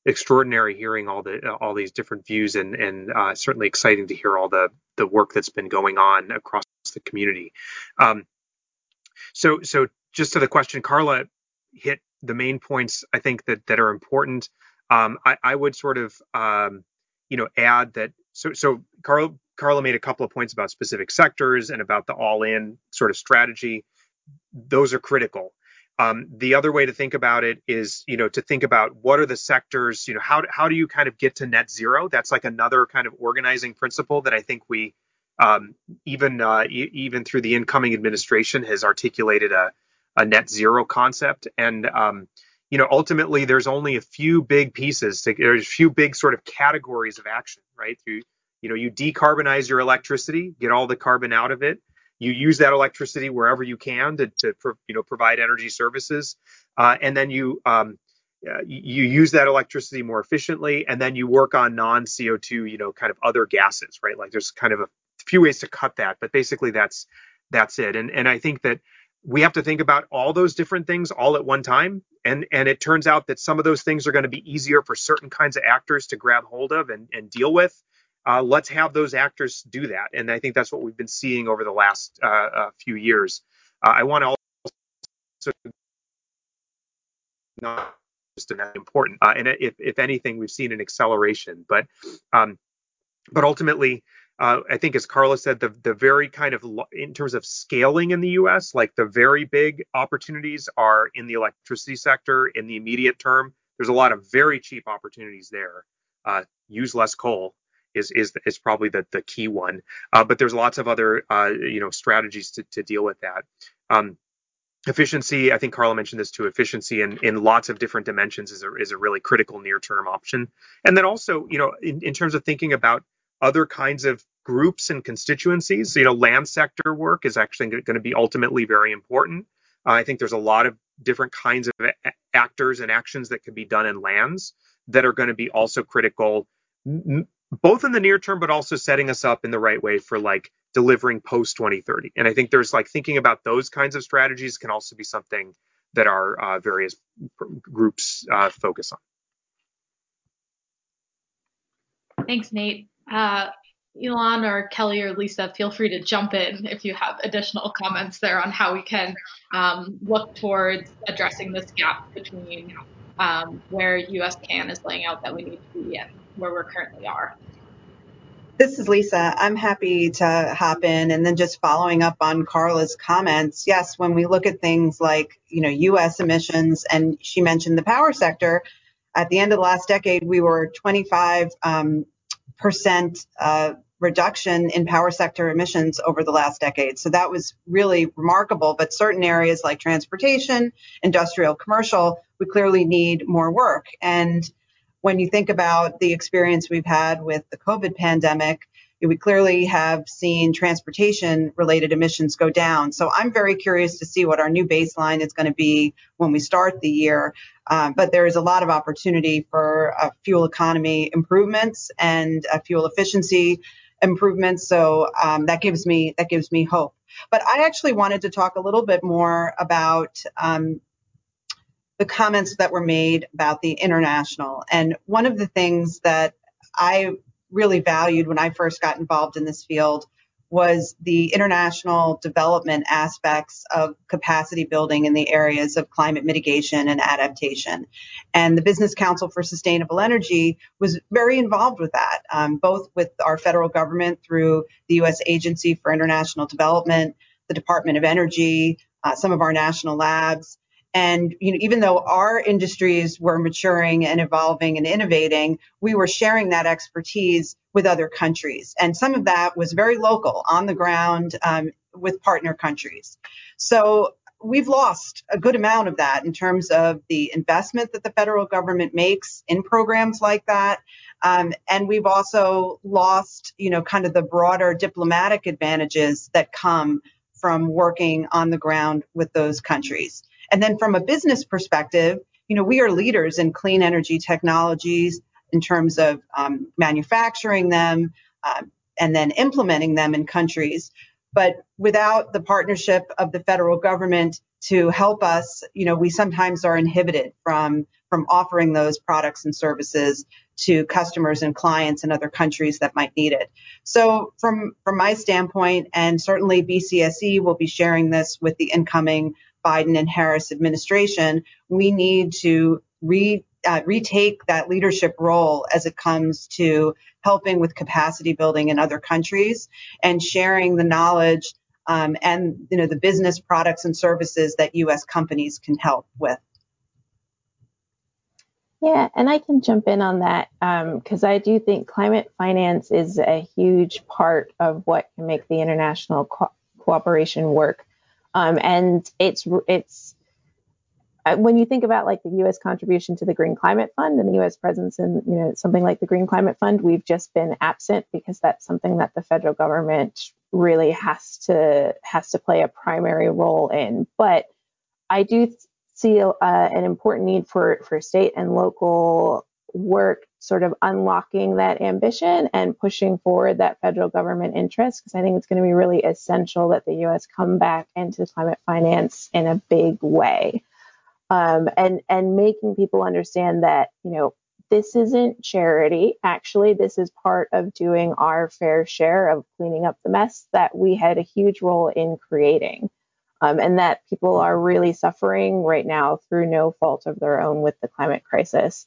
S2: extraordinary hearing all the all these different views, and and uh, certainly exciting to hear all the the work that's been going on across the community. Um, so so just to the question, Carla hit the main points I think that that are important. Um, I, I, would sort of um, you know add that so so Carla Carla made a couple of points about specific sectors and about the all-in sort of strategy those are critical. Um, the other way to think about it is, you know, to think about what are the sectors, you know, how, how do you kind of get to net zero? That's like another kind of organizing principle that I think we, um, even uh, e- even through the incoming administration, has articulated a, a net zero concept. And um, you know, ultimately, there's only a few big pieces. To, there's a few big sort of categories of action, right? You, you know, you decarbonize your electricity, get all the carbon out of it you use that electricity wherever you can to, to you know provide energy services, uh, and then you um, you use that electricity more efficiently, and then you work on non CO2 you know kind of other gases, right? Like there's kind of a few ways to cut that, but basically that's that's it. And and I think that we have to think about all those different things all at one time and and it turns out that some of those things are going to be easier for certain kinds of actors to grab hold of and, and deal with uh, let's have those actors do that. And I think that's what we've been seeing over the last uh, uh few years. Uh, I want to also not just an important. Uh, and if, if anything, we've seen an acceleration. But um, but ultimately, uh, I think, as Carla said, the the very kind of in terms of scaling in the U.S., like the very big opportunities are in the electricity sector in the immediate term. There's a lot of very cheap opportunities there. Uh, use less coal is is is probably the the key one. Uh, but there's lots of other uh, you know strategies to to deal with that. Um, efficiency, I think Carla mentioned this too. Efficiency in in lots of different dimensions is a is a really critical near term option. And then also, you know, in, in terms of thinking about other kinds of groups and constituencies. You know, land sector work is actually going to be ultimately very important. Uh, I think there's a lot of different kinds of a- actors and actions that can be done in lands that are going to be also critical, m- both in the near term, but also setting us up in the right way for like delivering post 2030. And I think there's like thinking about those kinds of strategies can also be something that our uh, various groups uh, focus on.
S4: Thanks, Nate. Uh, Elan or Kelly or Lisa, feel free to jump in if you have additional comments there on how we can um, look towards addressing this gap between um, where US CAN is laying out that we need to be and where we currently are.
S6: This is Lisa. I'm happy to hop in and then just following up on Carla's comments. Yes, when we look at things like, you know, US emissions and she mentioned the power sector, at the end of the last decade, we were 25 um, percent uh, reduction in power sector emissions over the last decade. So that was really remarkable. But certain areas like transportation, industrial, commercial, we clearly need more work. And when you think about the experience we've had with the COVID pandemic, we clearly have seen transportation related emissions go down. So I'm very curious to see what our new baseline is going to be when we start the year. Um, but there is a lot of opportunity for uh, fuel economy improvements and uh, fuel efficiency improvements. So um, that gives me that gives me hope. But I actually wanted to talk a little bit more about um, the comments that were made about the international. And one of the things that I really valued when I first got involved in this field was the international development aspects of capacity building in the areas of climate mitigation and adaptation. And the Business Council for Sustainable Energy was very involved with that, um, both with our federal government through the U.S. Agency for International Development, the Department of Energy, uh, some of our national labs, and you know, even though our industries were maturing and evolving and innovating, we were sharing that expertise with other countries. And some of that was very local, on the ground um, with partner countries. So we've lost a good amount of that in terms of the investment that the federal government makes in programs like that. Um, and we've also lost, you know, kind of the broader diplomatic advantages that come from working on the ground with those countries. And then from a business perspective, you know, we are leaders in clean energy technologies in terms of um, manufacturing them uh, and then implementing them in countries. But without the partnership of the federal government to help us, you know, we sometimes are inhibited from from offering those products and services to customers and clients in other countries that might need it. So from from my standpoint, and certainly BCSE will be sharing this with the incoming Biden and Harris administration, we need to re, uh, retake that leadership role as it comes to helping with capacity building in other countries and sharing the knowledge um, and you know the business products and services that U.S. companies can help with.
S7: Yeah, and I can jump in on that because um, I do think climate finance is a huge part of what can make the international co- cooperation work. Um, and it's it's uh, when you think about like the U.S. contribution to the Green Climate Fund and the U.S. presence in you know something like the Green Climate Fund, we've just been absent because that's something that the federal government really has to has to play a primary role in. But I do see uh, an important need for for state and local work sort of unlocking that ambition and pushing forward that federal government interest because I think it's going to be really essential that the U.S. come back into climate finance in a big way, um, and and making people understand that you know this isn't charity. Actually, this is part of doing our fair share of cleaning up the mess that we had a huge role in creating. um, and that people are really suffering right now through no fault of their own with the climate crisis.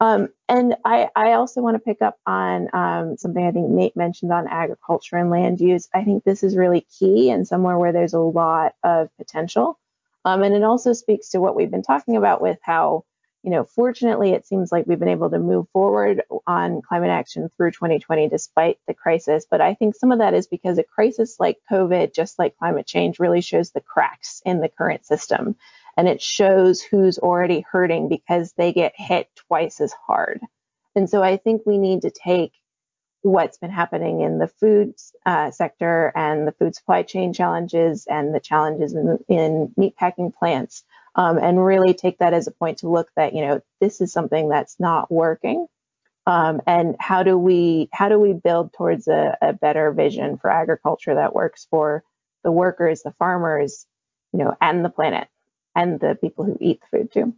S7: Um, and I, I, also want to pick up on um, something I think Nate mentioned on agriculture and land use. I think this is really key and somewhere where there's a lot of potential. Um, and it also speaks to what we've been talking about with how you know, fortunately, it seems like we've been able to move forward on climate action through 2020 despite the crisis. But I think some of that is because a crisis like COVID, just like climate change, really shows the cracks in the current system. And it shows who's already hurting because they get hit twice as hard. And so I think we need to take what's been happening in the food uh, sector and the food supply chain challenges and the challenges in, in meatpacking plants um, and really take that as a point to look that you know this is something that's not working um, and how do we how do we build towards a, a, better vision for agriculture that works for the workers the farmers you know and the planet and the people who eat food too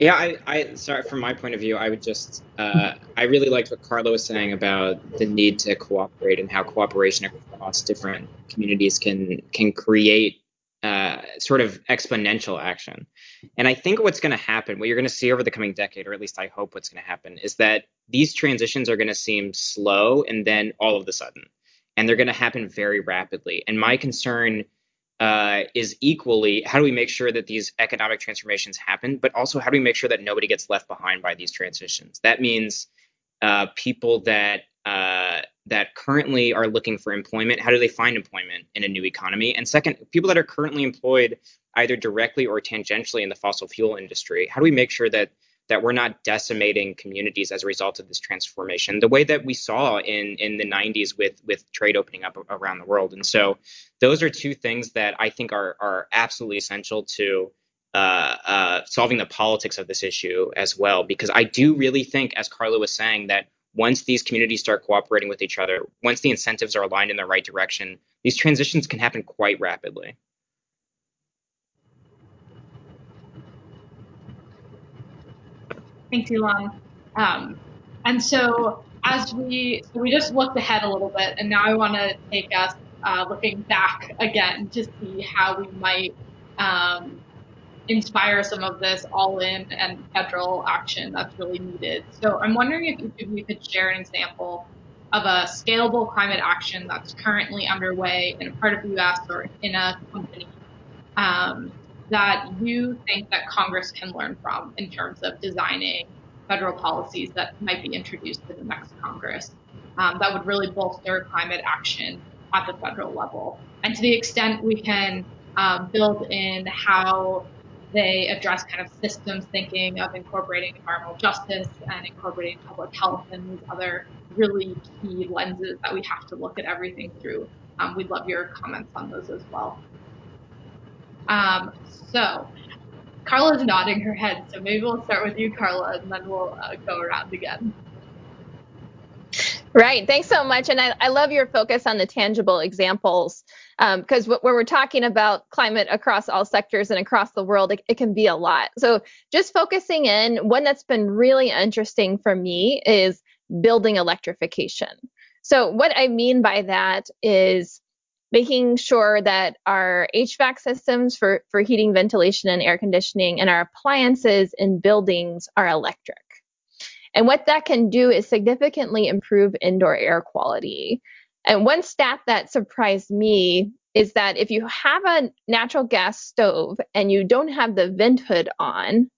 S5: Yeah, I, I sorry from my point of view, I would just uh, I really liked what Carla was saying about the need to cooperate and how cooperation across different communities can can create uh, sort of exponential action. And I think what's going to happen, what you're going to see over the coming decade, or at least I hope what's going to happen, is that these transitions are going to seem slow and then all of a sudden, and they're going to happen very rapidly. And my concern uh, is equally how do we make sure that these economic transformations happen, but also how do we make sure that nobody gets left behind by these transitions? That means uh, people that uh, that currently are looking for employment, how do they find employment in a new economy? And second, people that are currently employed either directly or tangentially in the fossil fuel industry, how do we make sure that that we're not decimating communities as a result of this transformation the way that we saw in in the 90s with with trade opening up around the world. And so those are two things that i think are are absolutely essential to uh, uh, solving the politics of this issue as well because i do really think as carla was saying that once these communities start cooperating with each other once the incentives are aligned in the right direction these transitions can happen quite rapidly
S4: Thanks, Elan. Um, and so as we so we just looked ahead a little bit, and now I want to take us uh, looking back again to see how we might um, inspire some of this all-in and federal action that's really needed. So I'm wondering if each you could share an example of a scalable climate action that's currently underway in a part of the U.S. or in a company um, that you think that Congress can learn from in terms of designing federal policies that might be introduced to the next Congress um, that would really bolster climate action at the federal level. And to the extent we can um, build in how they address kind of systems thinking of incorporating environmental justice and incorporating public health and these other really key lenses that we have to look at everything through. Um, we'd love your comments on those as well. Um, so Carla's nodding her head, so maybe we'll start with you, Carla, and then we'll uh, go around again.
S3: Right. Thanks so much. And I, I love your focus on the tangible examples because um, when we're talking about climate across all sectors and across the world, it, it, can be a lot. So just focusing in, one that's been really interesting for me is building electrification. So what I mean by that is making sure that our HVAC systems for, for heating, ventilation, and air conditioning and our appliances in buildings are electric. And what that can do is significantly improve indoor air quality. And one stat that surprised me is that if you have a natural gas stove and you don't have the vent hood on,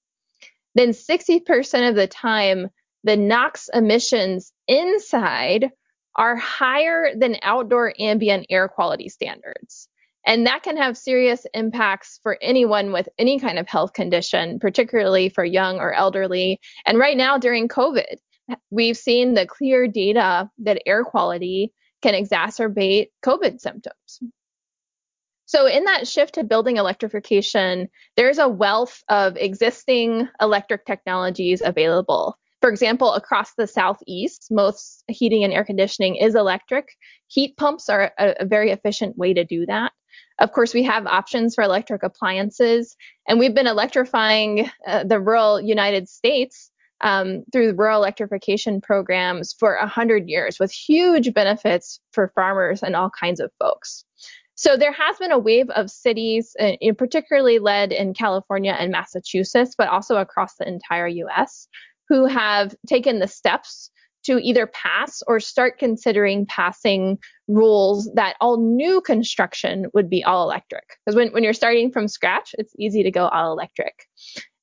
S3: then 60% of the time, the NOx emissions inside are higher than outdoor ambient air quality standards. And that can have serious impacts for anyone with any kind of health condition, particularly for young or elderly. And right now, during COVID, we've seen the clear data that air quality can exacerbate COVID symptoms. So, in that shift to building electrification, there's a wealth of existing electric technologies available. For example, across the southeast, most heating and air conditioning is electric. Heat pumps are a, a very efficient way to do that. Of course, we have options for electric appliances, and we've been electrifying uh, the rural United States um, through rural electrification programs for 100 years with huge benefits for farmers and all kinds of folks. So there has been a wave of cities, uh, particularly led in California and Massachusetts, but also across the entire US, who have taken the steps to either pass or start considering passing rules that all new construction would be all electric. Because when, when you're starting from scratch, it's easy to go all electric.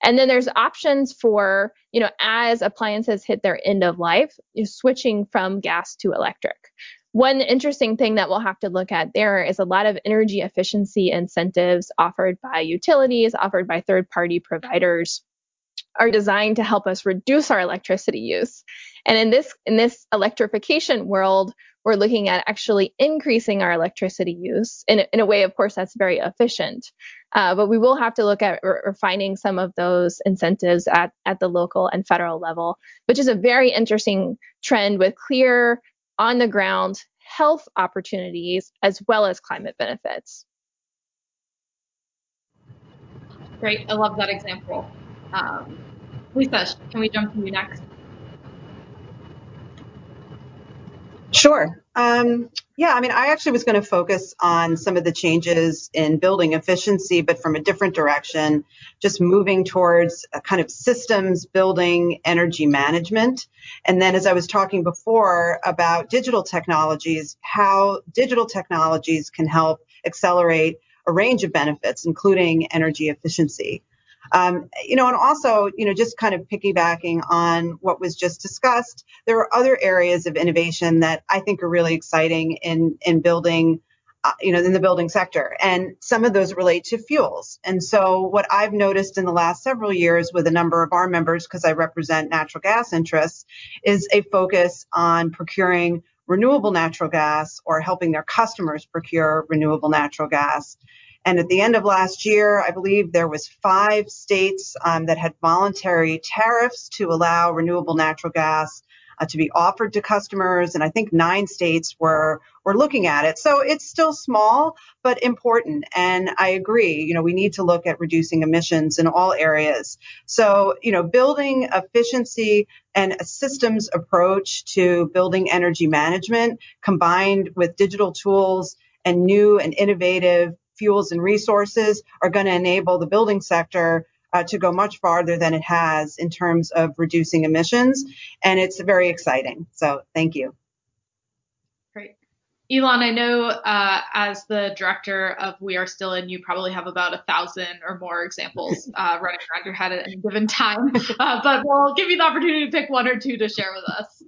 S3: And then there's options for, you know, as appliances hit their end of life, you're switching from gas to electric. One interesting thing that we'll have to look at there is a lot of energy efficiency incentives offered by utilities, offered by third party providers are designed to help us reduce our electricity use. And in this in this electrification world, we're looking at actually increasing our electricity use in, in a way, of course, that's very efficient. Uh, but we will have to look at refining some of those incentives at, at the local and federal level, which is a very interesting trend with clear on the ground health opportunities as well as climate benefits.
S4: Great, I love that example. Um, Lisa, can we jump to you next?
S6: Sure. Um, yeah, I mean, I actually was going to focus on some of the changes in building efficiency, but from a different direction, just moving towards a kind of systems building energy management. And then, as I was talking before about digital technologies, how digital technologies can help accelerate a range of benefits, including energy efficiency. Um, you know, and also, you know, just kind of piggybacking on what was just discussed, there are other areas of innovation that I think are really exciting in in building, uh, you know, in the building sector, and some of those relate to fuels. And so, what I've noticed in the last several years with a number of our members, because I represent natural gas interests, is a focus on procuring renewable natural gas or helping their customers procure renewable natural gas. And at the end of last year, I believe there was five states um, that had voluntary tariffs to allow renewable natural gas uh, to be offered to customers, and I think nine states were were looking at it. So it's still small, but important. And I agree. You know, we need to look at reducing emissions in all areas. So you know, building efficiency and a systems approach to building energy management combined with digital tools and new and innovative fuels and resources are going to enable the building sector uh, to go much farther than it has in terms of reducing emissions. And it's very exciting. So thank you.
S4: Great. Elan, I know uh, as the director of We Are Still In, you probably have about a thousand or more examples uh, running around your head at any given time. Uh, but we'll give you the opportunity to pick one or two to share with us.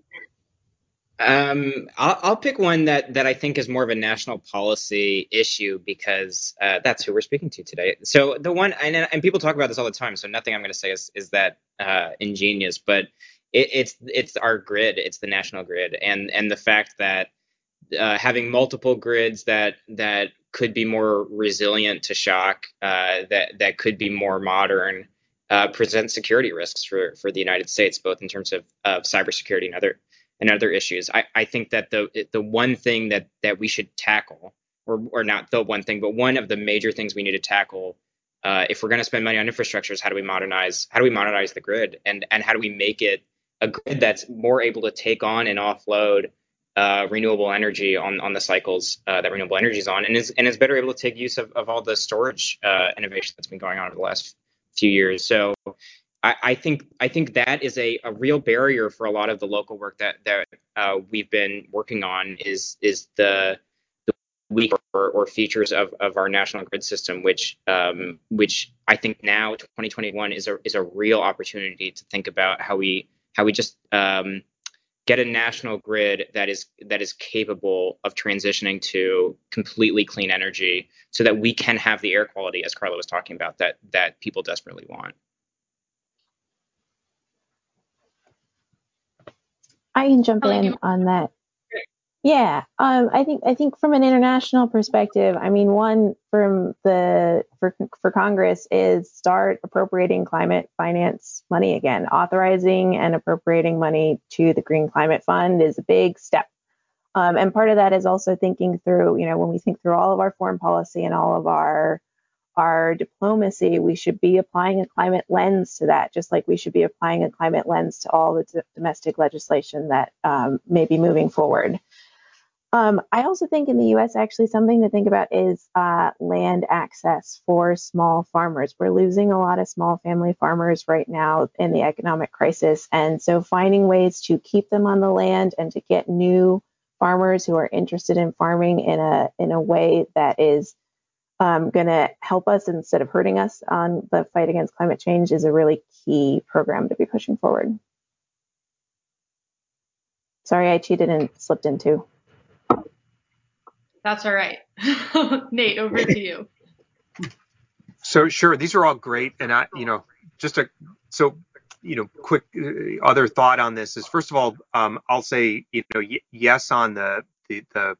S5: Um, I'll, I'll, pick one that that I think is more of a national policy issue because uh, that's who we're speaking to today. So the one, and, and people talk about this all the time. So nothing I'm going to say is is that uh, ingenious, but it, it's it's our grid. It's the national grid, and and the fact that uh, having multiple grids that that could be more resilient to shock, uh, that that could be more modern, uh, presents security risks for for the United States, both in terms of of cybersecurity and other and other issues. I, I think that the the one thing that that we should tackle, or or not the one thing, but one of the major things we need to tackle uh, if we're going to spend money on infrastructure is how do we modernize how do we modernize the grid and and how do we make it a grid that's more able to take on and offload uh, renewable energy on on the cycles uh, that renewable energy is on and is and is better able to take use of, of all the storage uh, innovation that's been going on over the last few years. So I, think I think that is a, a real barrier for a lot of the local work that that uh, we've been working on is is the the weak or, or, features of, of our national grid system, which um, which I think now 2021 is a is a real opportunity to think about how we how we just um, get a national grid that is that is capable of transitioning to completely clean energy, so that we can have the air quality, as Carla was talking about, that that people desperately want.
S7: I can jump in on that. Yeah, um, I think I think from an international perspective, I mean, one from the for for Congress is start appropriating climate finance money again. Authorizing and appropriating money to the Green Climate Fund is a big step, um, and part of that is also thinking through, you know, when we think through all of our foreign policy and all of our our diplomacy, we should be applying a climate lens to that, just like we should be applying a climate lens to all the d- domestic legislation that um, may be moving forward. Um, I also think in the US, actually, something to think about is uh, land access for small farmers. We're losing a lot of small family farmers right now in the economic crisis. And so finding ways to keep them on the land and to get new farmers who are interested in farming in a, in a way that is um, going to help us instead of hurting us on the fight against climate change is a really key program to be pushing forward. Sorry, I cheated and slipped into.
S4: That's all right. Nate, over to you.
S2: So sure, these are all great, and I, you know, just a so you know, quick uh, other thought on this is first of all, um, I'll say you know y- yes on the the the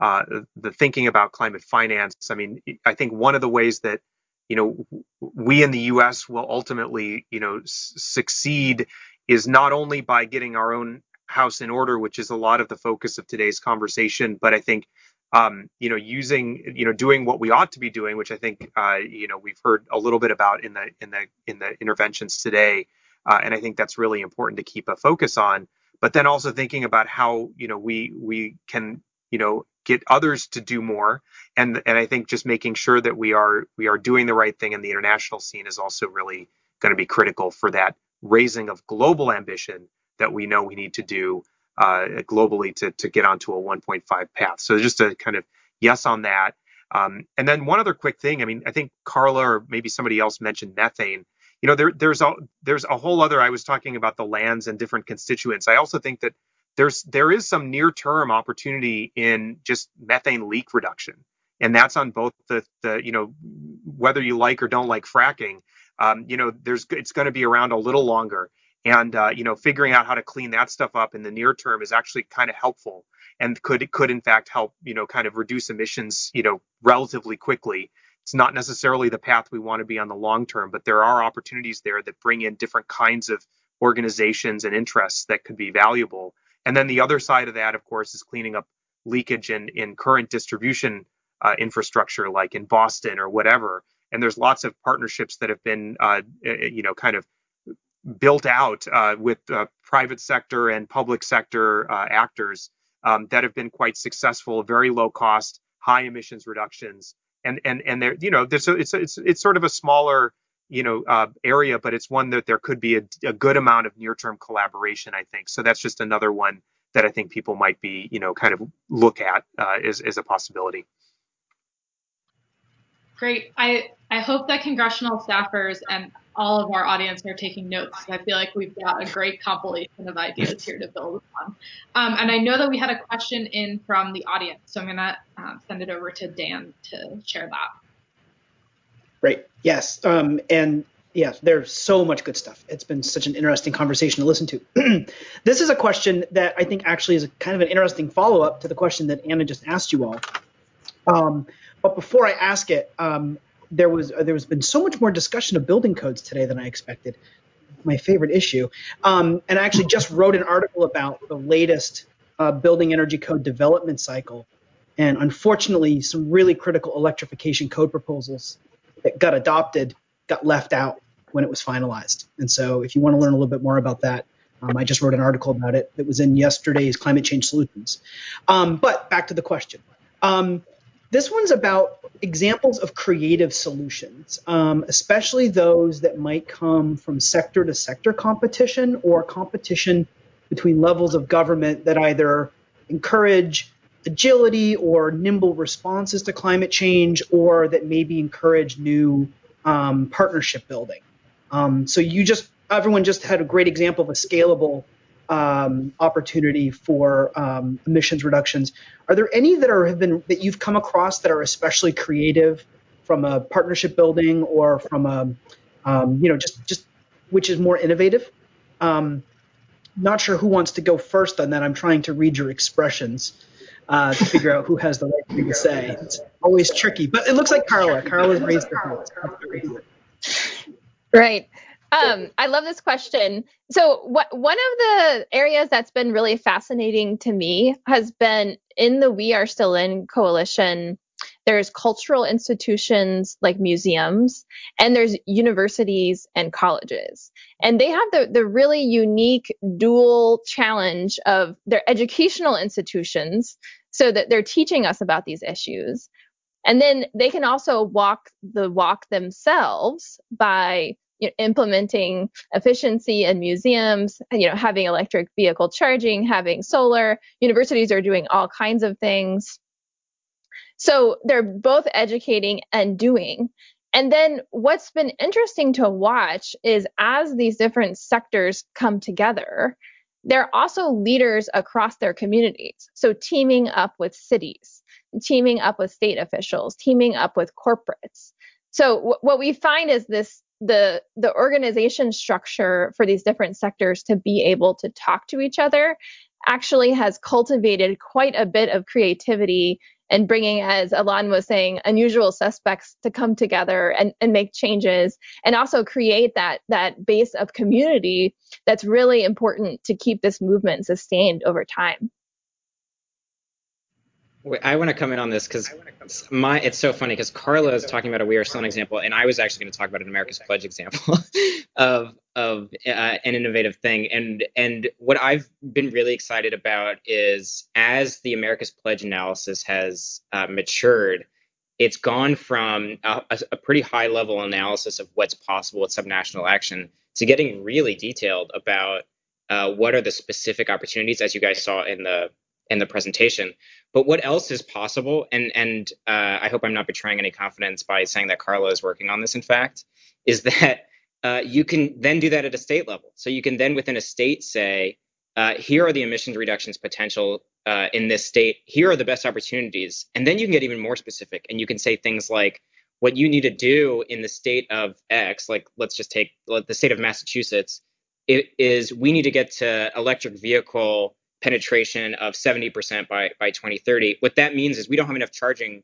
S2: uh, the thinking about climate finance. I mean, I think one of the ways that you know we in the U.S. will ultimately you know s- succeed is not only by getting our own house in order, which is a lot of the focus of today's conversation, but I think um, you know, using, you know, doing what we ought to be doing, which I think, uh, you know, we've heard a little bit about in the in the in the interventions today, uh, and I think that's really important to keep a focus on. But then also thinking about how, you know, we we can, you know, get others to do more, and and I think just making sure that we are we are doing the right thing in the international scene is also really going to be critical for that raising of global ambition that we know we need to do uh, globally to, to get onto a 1.5 path. So just a kind of yes on that. Um, and then one other quick thing. I mean, I think Carla or maybe somebody else mentioned methane. You know, there, there's a there's a whole other. I was talking about the lands and different constituents. I also think that there's there is some near term opportunity in just methane leak reduction, and that's on both the the you know whether you like or don't like fracking. Um, you know, there's it's going to be around a little longer. And uh, you know figuring out how to clean that stuff up in the near term is actually kind of helpful and could could in fact help you know kind of reduce emissions you know relatively quickly. It's not necessarily the path we want to be on the long term but there are opportunities there that bring in different kinds of organizations and interests that could be valuable and then the other side of that of course is cleaning up leakage in in current distribution uh, infrastructure like in boston or whatever. And there's lots of partnerships that have been uh, you know kind of built out uh, with uh, private sector and public sector uh, actors um, that have been quite successful, very low cost, high emissions reductions, and and and there, you know, there's a, it's it's it's sort of a smaller you know uh, area, but it's one that there could be a, a good amount of near term collaboration, I think. So that's just another one that I think people might be you know kind of look at uh, as as a possibility.
S4: Great. I, I hope that congressional staffers and all of our audience are taking notes. I feel like we've got a great compilation of ideas here to build on. Um, and I know that we had a question in from the audience, so I'm going to uh, send it over to Dan to share that.
S1: Great. Yes. Um, and yes, there's so much good stuff. It's been such an interesting conversation to listen to. this is a question that I think actually is kind of an interesting follow up to the question that Anna just asked you all. Um, but before I ask it, um, there was uh, there has been so much more discussion of building codes today than I expected. My favorite issue, um, and I actually just wrote an article about the latest uh, building energy code development cycle, and unfortunately, some really critical electrification code proposals that got adopted got left out when it was finalized. And so, if you want to learn a little bit more about that, um, I just wrote an article about it that was in yesterday's Climate Change Solutions. Um, but back to the question. Um, this one's about examples of creative solutions, um, especially those that might come from sector to sector competition or competition between levels of government that either encourage agility or nimble responses to climate change or that maybe encourage new um, partnership building. Um, so you just everyone just had a great example of a scalable um, opportunity for um, emissions reductions. Are there any that are have been that you've come across that are especially creative from a partnership building or from a um, you know just just which is more innovative? Um, not sure who wants to go first on that. I'm trying to read your expressions uh, to figure out who has the right thing to say. It's always tricky, but it looks like Carla. Carla's raised her hand.
S3: Right. Um, I love this question. So, what, one of the areas that's been really fascinating to me has been in the We Are Still In coalition. there's cultural institutions like museums, and there's universities and colleges. And they have the, the really unique dual challenge of their educational institutions so that they're teaching us about these issues. And then they can also walk the walk themselves by you know, implementing efficiency in museums, you know, having electric vehicle charging, having solar. Universities are doing all kinds of things. So they're both educating and doing. And then what's been interesting to watch is as these different sectors come together, they're also leaders across their communities. So teaming up with cities, teaming up with state officials, teaming up with corporates. So w- what we find is this the the organization structure for these different sectors to be able to talk to each other actually has cultivated quite a bit of creativity and bringing, as Elan was saying, unusual suspects to come together and, and make changes and also create that, that base of community that's really important to keep this movement sustained over time.
S5: I want to come in on this because my it's so funny because Carla is talking about a We Are Still In example, and I was actually going to talk about an America's Pledge example of of uh, an innovative thing. And and what I've been really excited about is as the America's Pledge analysis has uh, matured, it's gone from a, a, pretty high level analysis of what's possible with subnational action to getting really detailed about uh, what are the specific opportunities, as you guys saw in the in the presentation. But what else is possible? And and uh, I hope I'm not betraying any confidence by saying that Carla is working on this. In fact, is that uh, you can then do that at a state level. So you can then within a state say, uh, here are the emissions reductions potential uh, in this state. Here are the best opportunities, and then you can get even more specific, and you can say things like. What you need to do in the state of X, like let's just take the state of Massachusetts, is we need to get to electric vehicle penetration of 70% by, by 2030. What that means is we don't have enough charging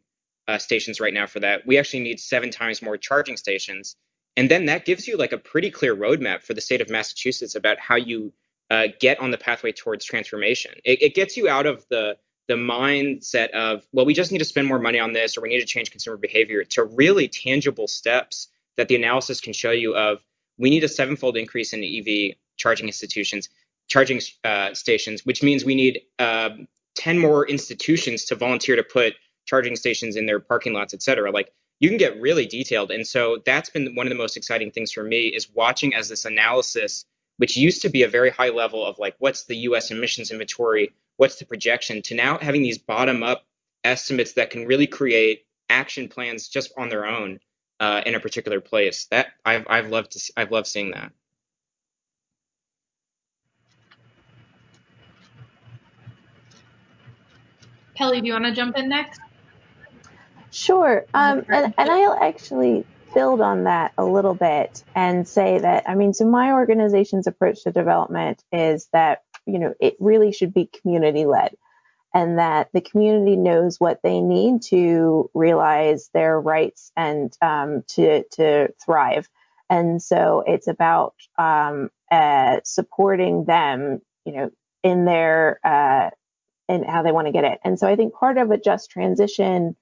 S5: uh, stations right now for that. We actually need seven times more charging stations. And then that gives you like a pretty clear roadmap for the state of Massachusetts about how you uh, get on the pathway towards transformation. It, it gets you out of the the mindset of well, we just need to spend more money on this, or we need to change consumer behavior, to really tangible steps that the analysis can show you of we need a sevenfold increase in EV charging institutions charging uh, stations, which means we need uh, 10 more institutions to volunteer to put charging stations in their parking lots, et cetera. Like you can get really detailed. And so that's been one of the most exciting things for me is watching as this analysis, which used to be a very high level of like, what's the US emissions inventory? What's the projection to now having these bottom up estimates that can really create action plans just on their own uh, in a particular place. That I've, I've loved to, I've loved seeing that.
S4: Kelly, do you want to jump in next?
S7: Sure. Um, and, and I'll actually build on that a little bit and say that, I mean, so my organization's approach to development is that, you know, it really should be community led and that the community knows what they need to realize their rights and um, to, to thrive. And so it's about um, uh, supporting them, you know, in their uh, and how they want to get it. And so I think part of a just transition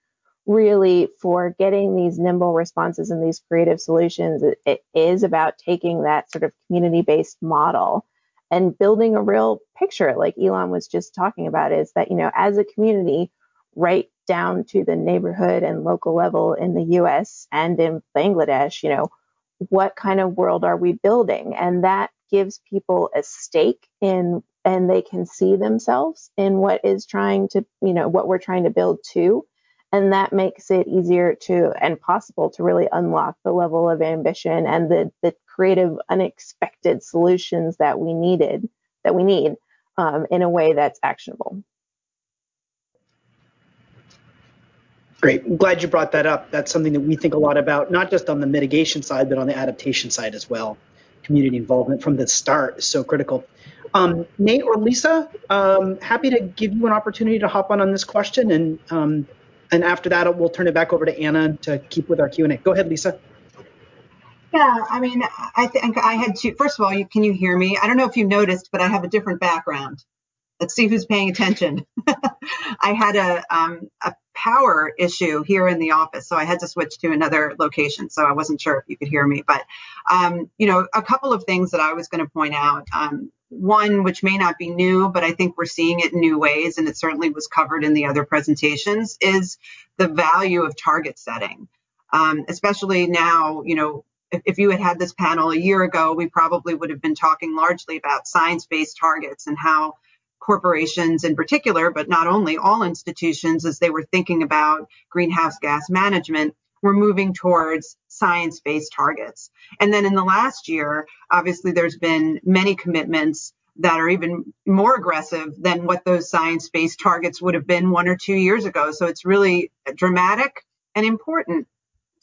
S7: really for getting these nimble responses and these creative solutions it, it is about taking that sort of community based model and building a real picture like Elan was just talking about is that you know as a community right down to the neighborhood and local level in the US and in Bangladesh you know what kind of world are we building and that gives people a stake in and they can see themselves in what is trying to, you know, what we're trying to build to. And that makes it easier to and possible to really unlock the level of ambition and the, the creative, unexpected solutions that we needed, that we need um, in a way that's actionable.
S1: Great. I'm glad you brought that up. That's something that we think a lot about, not just on the mitigation side, but on the adaptation side as well. Community involvement from the start is so critical. Um, Nate or Lisa, um, happy to give you an opportunity to hop on on this question, and um, and after that, we'll turn it back over to Anna to keep with our Q and A. Go ahead, Lisa.
S6: Yeah, I mean, I think I had to. First of all, you, can you hear me? I don't know if you noticed, but I have a different background. Let's see who's paying attention. I had a, um, a power issue here in the office, so I had to switch to another location. So I wasn't sure if you could hear me, but um, you know, a couple of things that I was going to point out. Um, one, which may not be new, but I think we're seeing it in new ways, and it certainly was covered in the other presentations, is the value of target setting. Um, especially now, you know, if, if you had had this panel a year ago, we probably would have been talking largely about science-based targets and how corporations in particular, but not only all institutions, as they were thinking about greenhouse gas management, were moving towards science based targets. And then in the last year, obviously, there's been many commitments that are even more aggressive than what those science based targets would have been one or two years ago. So it's really dramatic and important.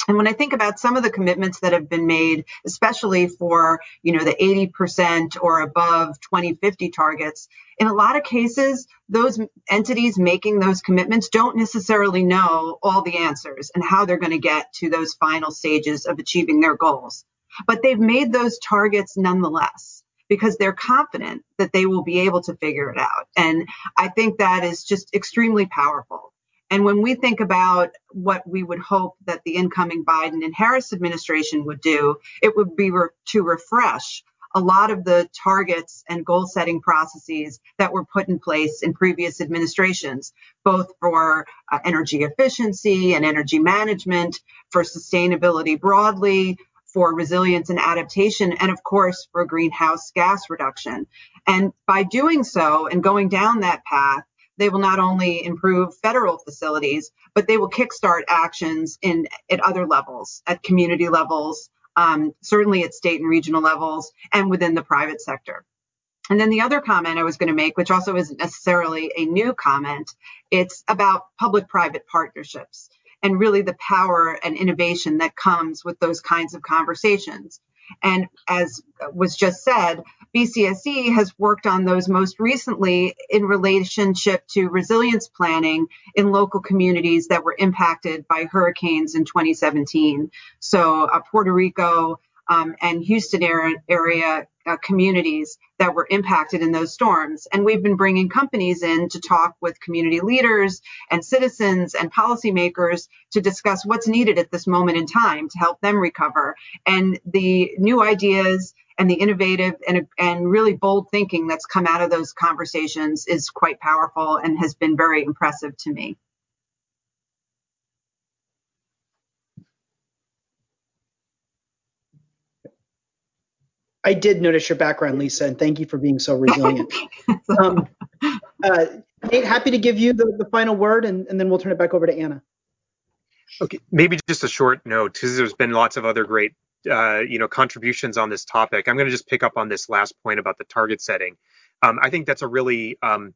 S6: And when I think about some of the commitments that have been made, especially for, you know, the 80% or above 2050 targets, in a lot of cases, those entities making those commitments don't necessarily know all the answers and how they're going to get to those final stages of achieving their goals. But they've made those targets nonetheless because they're confident that they will be able to figure it out. And I think that is just extremely powerful. And when we think about what we would hope that the incoming Biden and Harris administration would do, it would be re- to refresh a lot of the targets and goal setting processes that were put in place in previous administrations, both for uh, energy efficiency and energy management, for sustainability broadly, for resilience and adaptation, and of course for greenhouse gas reduction. And by doing so and going down that path, they will not only improve federal facilities, but they will kickstart actions in at other levels, at community levels, um, certainly at state and regional levels, and within the private sector. And then the other comment I was going to make, which also isn't necessarily a new comment, it's about public private partnerships and really the power and innovation that comes with those kinds of conversations. And as was just said, BCSE has worked on those most recently in relationship to resilience planning in local communities that were impacted by hurricanes in 2017. So uh, Puerto Rico um, and Houston area, area uh, communities that were impacted in those storms. And we've been bringing companies in to talk with community leaders and citizens and policymakers to discuss what's needed at this moment in time to help them recover. And the new ideas and the innovative and, and really bold thinking that's come out of those conversations is quite powerful and has been very impressive to me.
S1: I did notice your background, Lisa, and thank you for being so resilient. um, uh, Nate, happy to give you the, the final word, and, and, then we'll turn it back over to Anna.
S2: Okay, maybe just a short note, because there's been lots of other great, uh, you know, contributions on this topic. I'm going to just pick up on this last point about the target setting. Um, I think that's a really um,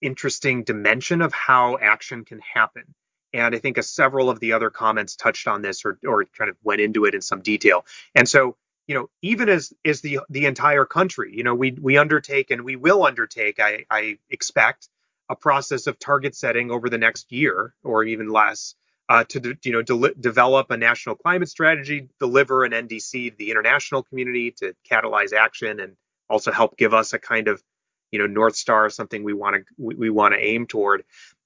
S2: interesting dimension of how action can happen. And I think several of the other comments touched on this or, or kind of went into it in some detail. And so you know, even as is the the entire country, you know, we we undertake and we will undertake, I, I expect, a process of target setting over the next year or even less uh, to you know de- develop a national climate strategy, deliver an NDC to the international community to catalyze action, and also help give us a kind of you know north star, something we want to we, we want to aim toward.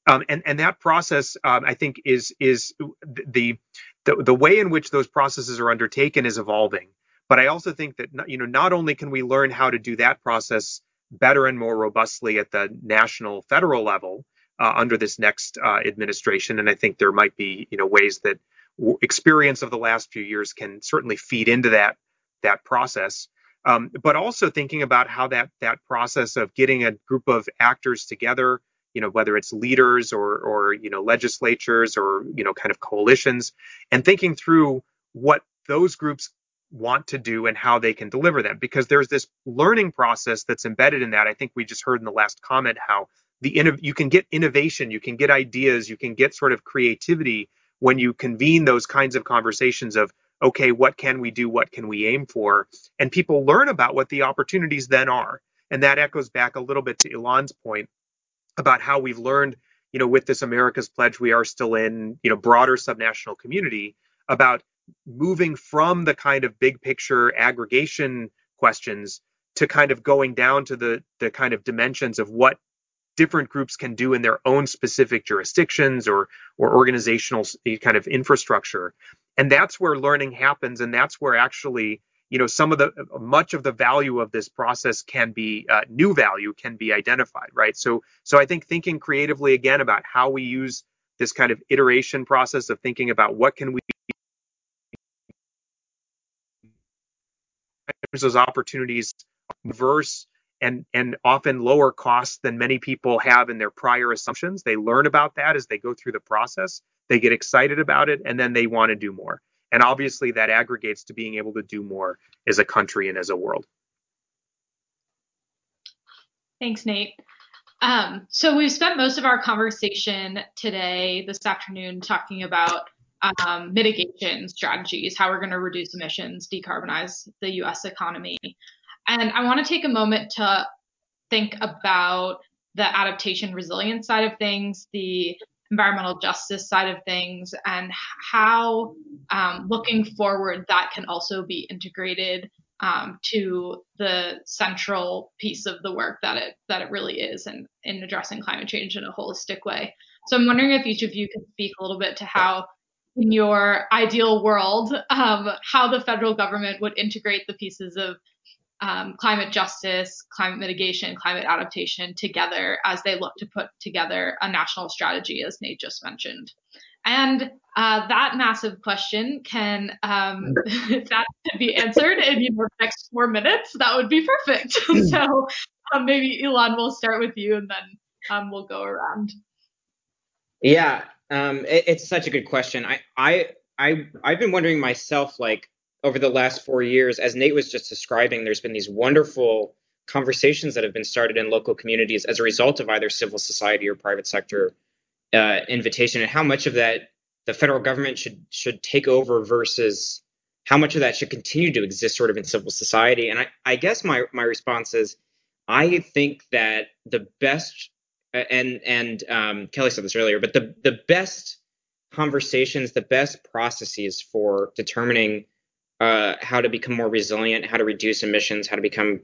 S2: Um, and and that process, um, I think, is is the, the the way in which those processes are undertaken is evolving. But I also think that you know not only can we learn how to do that process better and more robustly at the national federal level uh, under this next uh, administration, and I think there might be you know ways that w- experience of the last few years can certainly feed into that that process. Um, but also thinking about how that that process of getting a group of actors together, you know, whether it's leaders or or you know legislatures or you know kind of coalitions, and thinking through what those groups want to do and how they can deliver them because there's this learning process that's embedded in that. I think we just heard in the last comment how the you can get innovation you can get ideas you can get sort of creativity when you convene those kinds of conversations of okay what can we do? What can we aim for? And people learn about what the opportunities then are. And that echoes back a little bit to Elan's point about how we've learned you know with this america's pledge we are still in you know broader subnational community about moving from the kind of big picture aggregation questions to kind of going down to the the kind of dimensions of what different groups can do in their own specific jurisdictions or or organizational kind of infrastructure. And that's where learning happens and that's where actually you know some of the much of the value of this process can be uh, new value can be identified right? So so i think thinking creatively again about how we use this kind of iteration process of thinking about what can we those opportunities diverse and and often lower costs than many people have in their prior assumptions they learn about that as they go through the process they get excited about it and then they want to do more and obviously that aggregates to being able to do more as a country and as a world.
S4: Thanks, Nate. Um, so we've spent most of our conversation today, this afternoon, talking about um, mitigation strategies, how we're going to reduce emissions, decarbonize the U.S. economy. And I want to take a moment to think about the adaptation resilience side of things, the environmental justice side of things and how um, looking forward that can also be integrated um, to the central piece of the work that it that it really is in, in addressing climate change in a holistic way. So I'm wondering if each of you could speak a little bit to how in your ideal world, um, how the federal government would integrate the pieces of um, climate justice, climate mitigation, climate adaptation together as they look to put together a national strategy, as Nate just mentioned. And uh, that massive question can, um, if that could be answered in you know, the next four minutes, that would be perfect. so um, maybe Elan, we'll start with you, and then um, we'll go around.
S5: Yeah, um, it, it's such a good question. I, I, I, I've been wondering myself, like, over the last four years, as Nate was just describing, there's been these wonderful conversations that have been started in local communities as a result of either civil society or private sector uh, invitation, and how much of that the federal government should should take over versus how much of that should continue to exist sort of in civil society. And I, I guess my my response is, I think that the best and and um, Kelly said this earlier, but the the best conversations, the best processes for determining uh, how to become more resilient, how to reduce emissions, how to become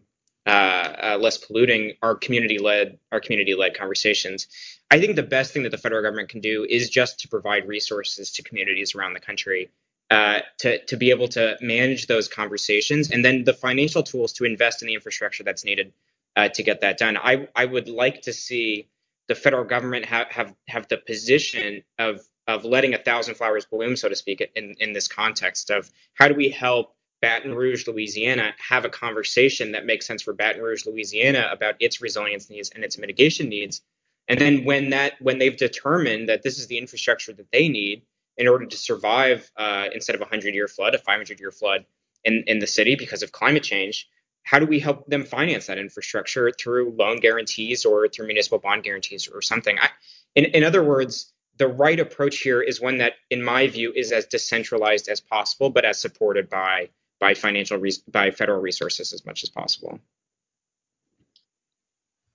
S5: uh, uh, less polluting are community led are community led conversations. I think the best thing that the federal government can do is just to provide resources to communities around the country uh, to to be able to manage those conversations, and then the financial tools to invest in the infrastructure that's needed uh, to get that done. I I would like to see the federal government have have have the position of of letting a thousand flowers bloom, so to speak, in, in this context of how do we help Baton Rouge, Louisiana, have a conversation that makes sense for Baton Rouge, Louisiana about its resilience needs and its mitigation needs. And then when that when they've determined that this is the infrastructure that they need in order to survive uh, instead of a 100 year flood, a 500 year flood in, in the city because of climate change, how do we help them finance that infrastructure through loan guarantees or through municipal bond guarantees or something? I, in, in other words, the right approach here is one that, in my view, is as decentralized as possible, but as supported by by financial res- by federal resources as much as possible.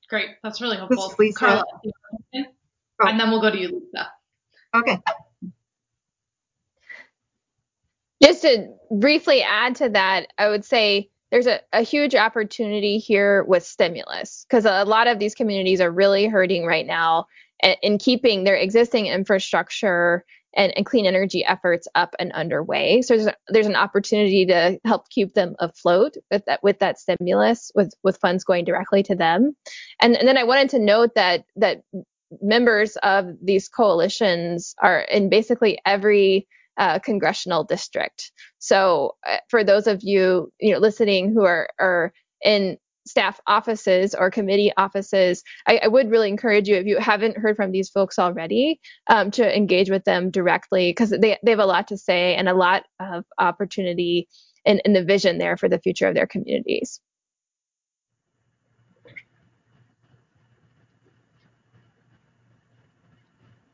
S4: Great, that's really helpful,
S6: Lisa.
S4: Carla. Oh. And then we'll go to you, Lisa.
S6: Okay.
S3: Just to briefly add to that, I would say there's a, a huge opportunity here with stimulus because a lot of these communities are really hurting right now in keeping their existing infrastructure and, and, clean energy efforts up and underway. So there's, there's an opportunity to help keep them afloat with that with that stimulus, with with funds going directly to them. And, and then I wanted to note that that members of these coalitions are in basically every uh, congressional district. So uh, for those of you you know listening who are are in staff offices or committee offices, I, I, would really encourage you, if you haven't heard from these folks already, um, to engage with them directly because they, they have a lot to say and a lot of opportunity and, in the vision there for the future of their communities.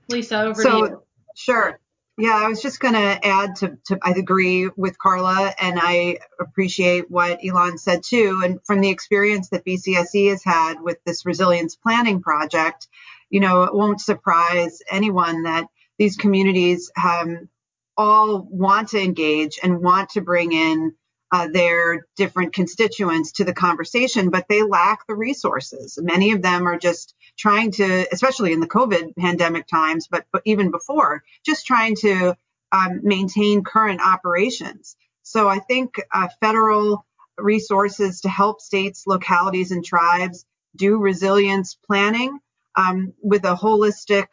S4: Lisa, over
S6: so,
S4: to you.
S6: Sure. Yeah, I was just going to add to, to, I agree with Carla, and I appreciate what Elan said too. And from the experience that BCSE has had with this resilience planning project, you know, it won't surprise anyone that these communities um, all want to engage and want to bring in uh, their different constituents to the conversation, but they lack the resources. Many of them are just trying to, especially in the COVID pandemic times, but, but even before, just trying to um, maintain current operations. So I think uh, federal resources to help states, localities, and tribes do resilience planning um, with a holistic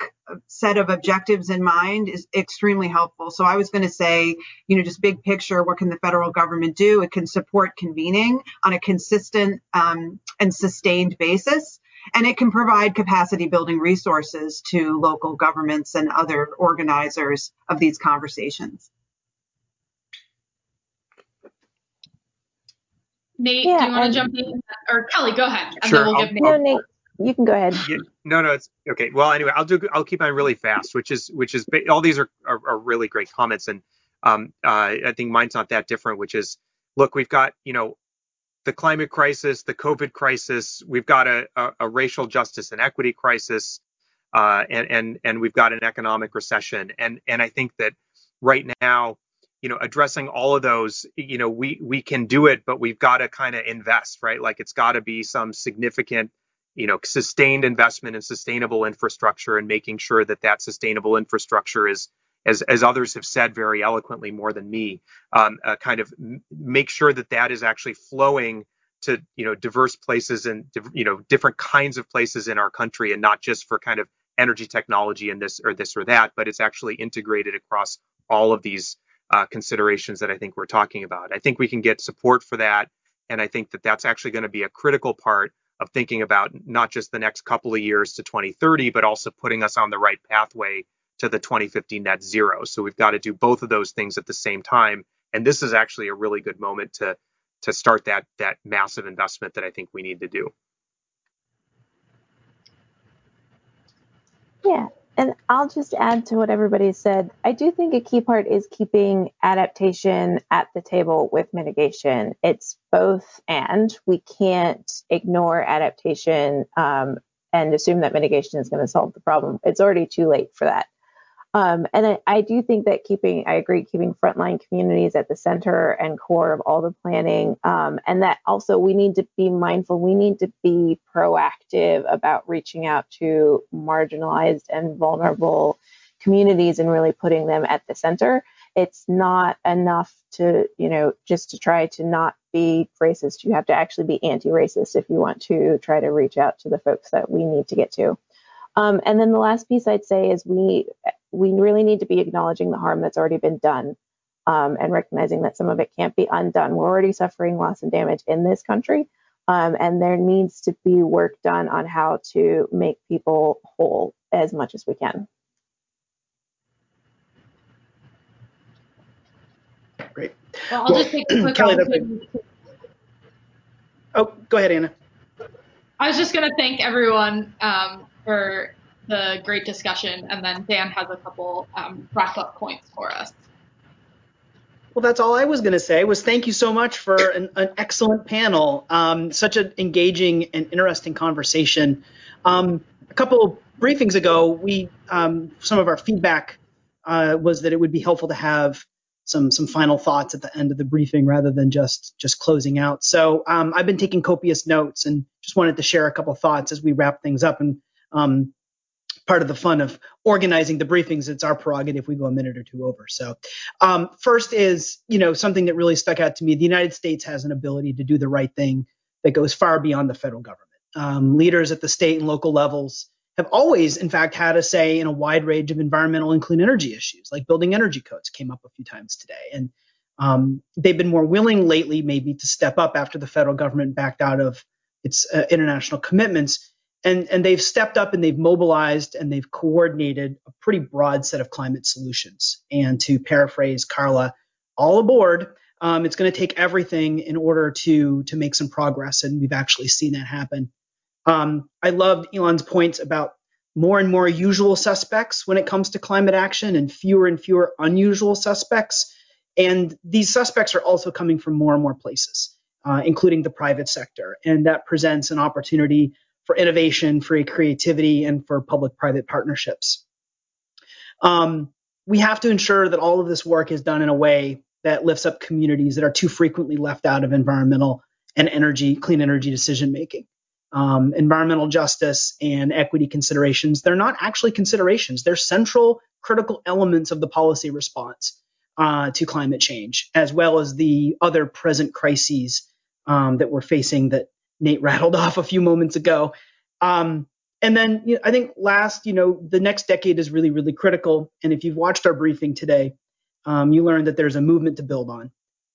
S6: set of objectives in mind is extremely helpful. So I was going to say, you know, just big picture, what can the federal government do? It can support convening on a consistent um, and sustained basis. And it can provide capacity building resources to local governments and other organizers of these conversations.
S4: Nate, yeah, do you want to jump in? Or Kelly, go ahead.
S2: And sure,
S4: then we'll
S2: give
S4: Nate.
S7: No, Nate, you can go ahead.
S2: Yeah, no, no, it's okay. Well, anyway, I'll do. I'll keep on really fast, which is which is all these are are, are really great comments, and um, uh, I think mine's not that different. Which is, look, we've got you know the climate crisis, the COVID crisis, we've got a, a, a racial justice and equity crisis, uh, and and and we've got an economic recession, and and I think that right now you know addressing all of those you know we we can do it but we've got to kind of invest right? Like it's got to be some significant you know sustained investment in sustainable infrastructure and making sure that that sustainable infrastructure is as as others have said very eloquently more than me um, uh, kind of make sure that that is actually flowing to you know diverse places and you know different kinds of places in our country and not just for kind of energy technology and this or this or that but it's actually integrated across all of these uh, considerations that I think we're talking about. I think we can get support for that and I think that that's actually going to be a critical part of thinking about not just the next couple of years to 2030, but also putting us on the right pathway to the 2050 net zero. So we've got to do both of those things at the same time. And this is actually a really good moment to to start that that massive investment that I think we need to do.
S7: Yeah, and I'll just add to what everybody said. I do think a key part is keeping adaptation at the table with mitigation. It's both and. We can't ignore adaptation um, and assume that mitigation is going to solve the problem. It's already too late for that. Um, and I, I, do think that keeping, I agree, keeping frontline communities at the center and core of all the planning, um, and that also we need to be mindful, we need to be proactive about reaching out to marginalized and vulnerable communities and really putting them at the center. It's not enough to, you know, just to try to not be racist. You have to actually be anti racist if you want to try to reach out to the folks that we need to get to. Um, and then the last piece I'd say is we we really need to be acknowledging the harm that's already been done um, and recognizing that some of it can't be undone. We're already suffering loss and damage in this country, um, and there needs to be work done on how to make people whole as much as we can.
S1: Great.
S4: Well, I'll well, just take a quick Kelly,
S1: Oh, go ahead, Anna.
S4: I was just going to thank everyone um, for the great discussion, and then Dan has a couple um, wrap up points for us.
S1: Well, that's all I was going to say. Was thank you so much for an, an excellent panel. Um, such an engaging and interesting conversation. Um, a couple briefings ago, we um, some of our feedback uh, was that it would be helpful to have some some final thoughts at the end of the briefing rather than just just closing out. So um, I've been taking copious notes and just wanted to share a couple thoughts as we wrap things up. And um, part of the fun of organizing the briefings. It's our prerogative we go a minute or two over. So, um, first is, you know, something that really stuck out to me. The United States has an ability to do the right thing that goes far beyond the federal government. Um, leaders at the state and local levels have always, in fact, had a say in a wide range of environmental and clean energy issues, like building energy codes came up a few times today. And um, they've been more willing lately, maybe, to step up after the federal government backed out of its uh, international commitments and and they've stepped up and they've mobilized and they've coordinated a pretty broad set of climate solutions. And to paraphrase Carla, all aboard. Um, it's going to take everything in order to to make some progress, and we've actually seen that happen. Um, I loved Elan's points about more and more usual suspects when it comes to climate action, and fewer and fewer unusual suspects. And these suspects are also coming from more and more places, uh, including the private sector, and that presents an opportunity for innovation, for creativity, and for public-private partnerships. Um, we have to ensure that all of this work is done in a way that lifts up communities that are too frequently left out of environmental and energy, clean energy decision making. um, environmental justice and equity considerations, they're not actually considerations. They're central, critical elements of the policy response uh, to climate change, as well as the other present crises um, that we're facing that Nate rattled off a few moments ago. Um, and then you know, I think last, you know, the next decade is really, really critical. And if you've watched our briefing today, um, you learned that there's a movement to build on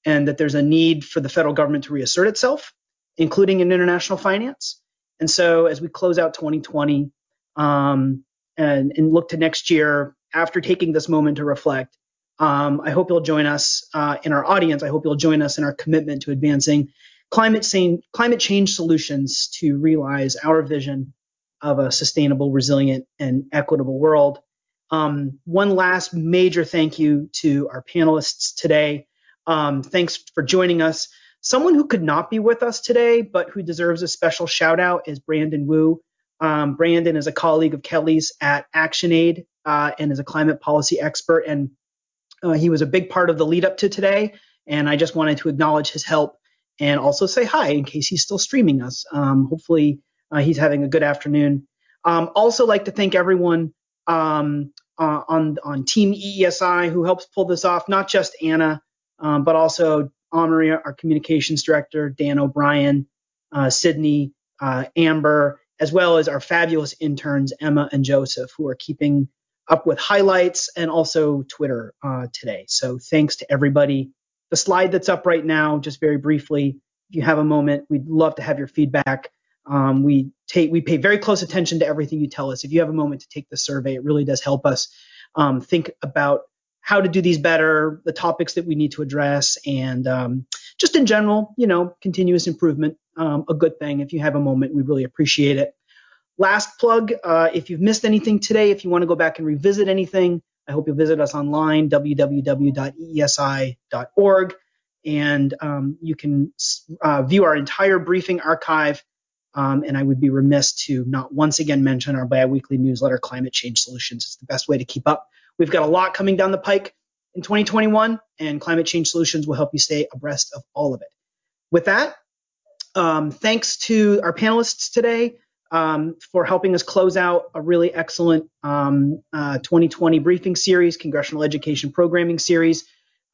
S1: and that there's a need for the federal government to reassert itself, including in international finance. And so as we close out 2020 um, and, and, look to next year, after taking this moment to reflect, um, I hope you'll join us uh, in our audience. I hope you'll join us in our commitment to advancing climate change, climate change solutions to realize our vision of a sustainable, resilient, and equitable world. Um, one last major thank you to our panelists today. Um, thanks for joining us. Someone who could not be with us today, but who deserves a special shout out is Brandon Wu. Um, Brandon is a colleague of Kelly's at ActionAid uh, and is a climate policy expert. And uh, he was a big part of the lead up to today. And I just wanted to acknowledge his help and also say hi in case he's still streaming us. Um, hopefully, uh, he's having a good afternoon. Um, also, like to thank everyone um, uh, on on Team EESI who helps pull this off. Not just Anna, um, but also Omri, our communications director, Dan O'Brien, uh, Sydney, uh, Amber, as well as our fabulous interns Emma and Joseph, who are keeping up with highlights and also Twitter uh, today. So thanks to everybody. The slide that's up right now, just very briefly, if you have a moment, we'd love to have your feedback. Um, we take we pay very close attention to everything you tell us. If you have a moment to take the survey, it really does help us um, think about how to do these better, the topics that we need to address, and um, just in general, you know, continuous improvement, um, a good thing. If you have a moment, we really appreciate it. Last plug, uh, if you've missed anything today, if you want to go back and revisit anything, I hope you'll visit us online, www.eesi.org, and um, you can uh, view our entire briefing archive um, and I would be remiss to not once again mention our biweekly newsletter, Climate Change Solutions. It's the best way to keep up. We've got a lot coming down the pike in 2021, and Climate Change Solutions will help you stay abreast of all of it. With that, um, thanks to our panelists today um, for helping us close out a really excellent um, uh, 2020 briefing series, Congressional Education Programming Series.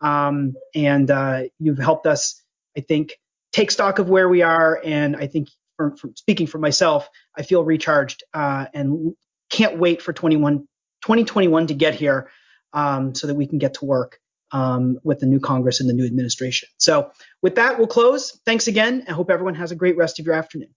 S1: Um, and uh, you've helped us, I think, take stock of where we are. And I think from, from speaking for myself, I feel recharged uh, and can't wait for 21, 2021 to get here um, so that we can get to work um, with the new Congress and the new administration. So with that, we'll close. Thanks again. I hope everyone has a great rest of your afternoon.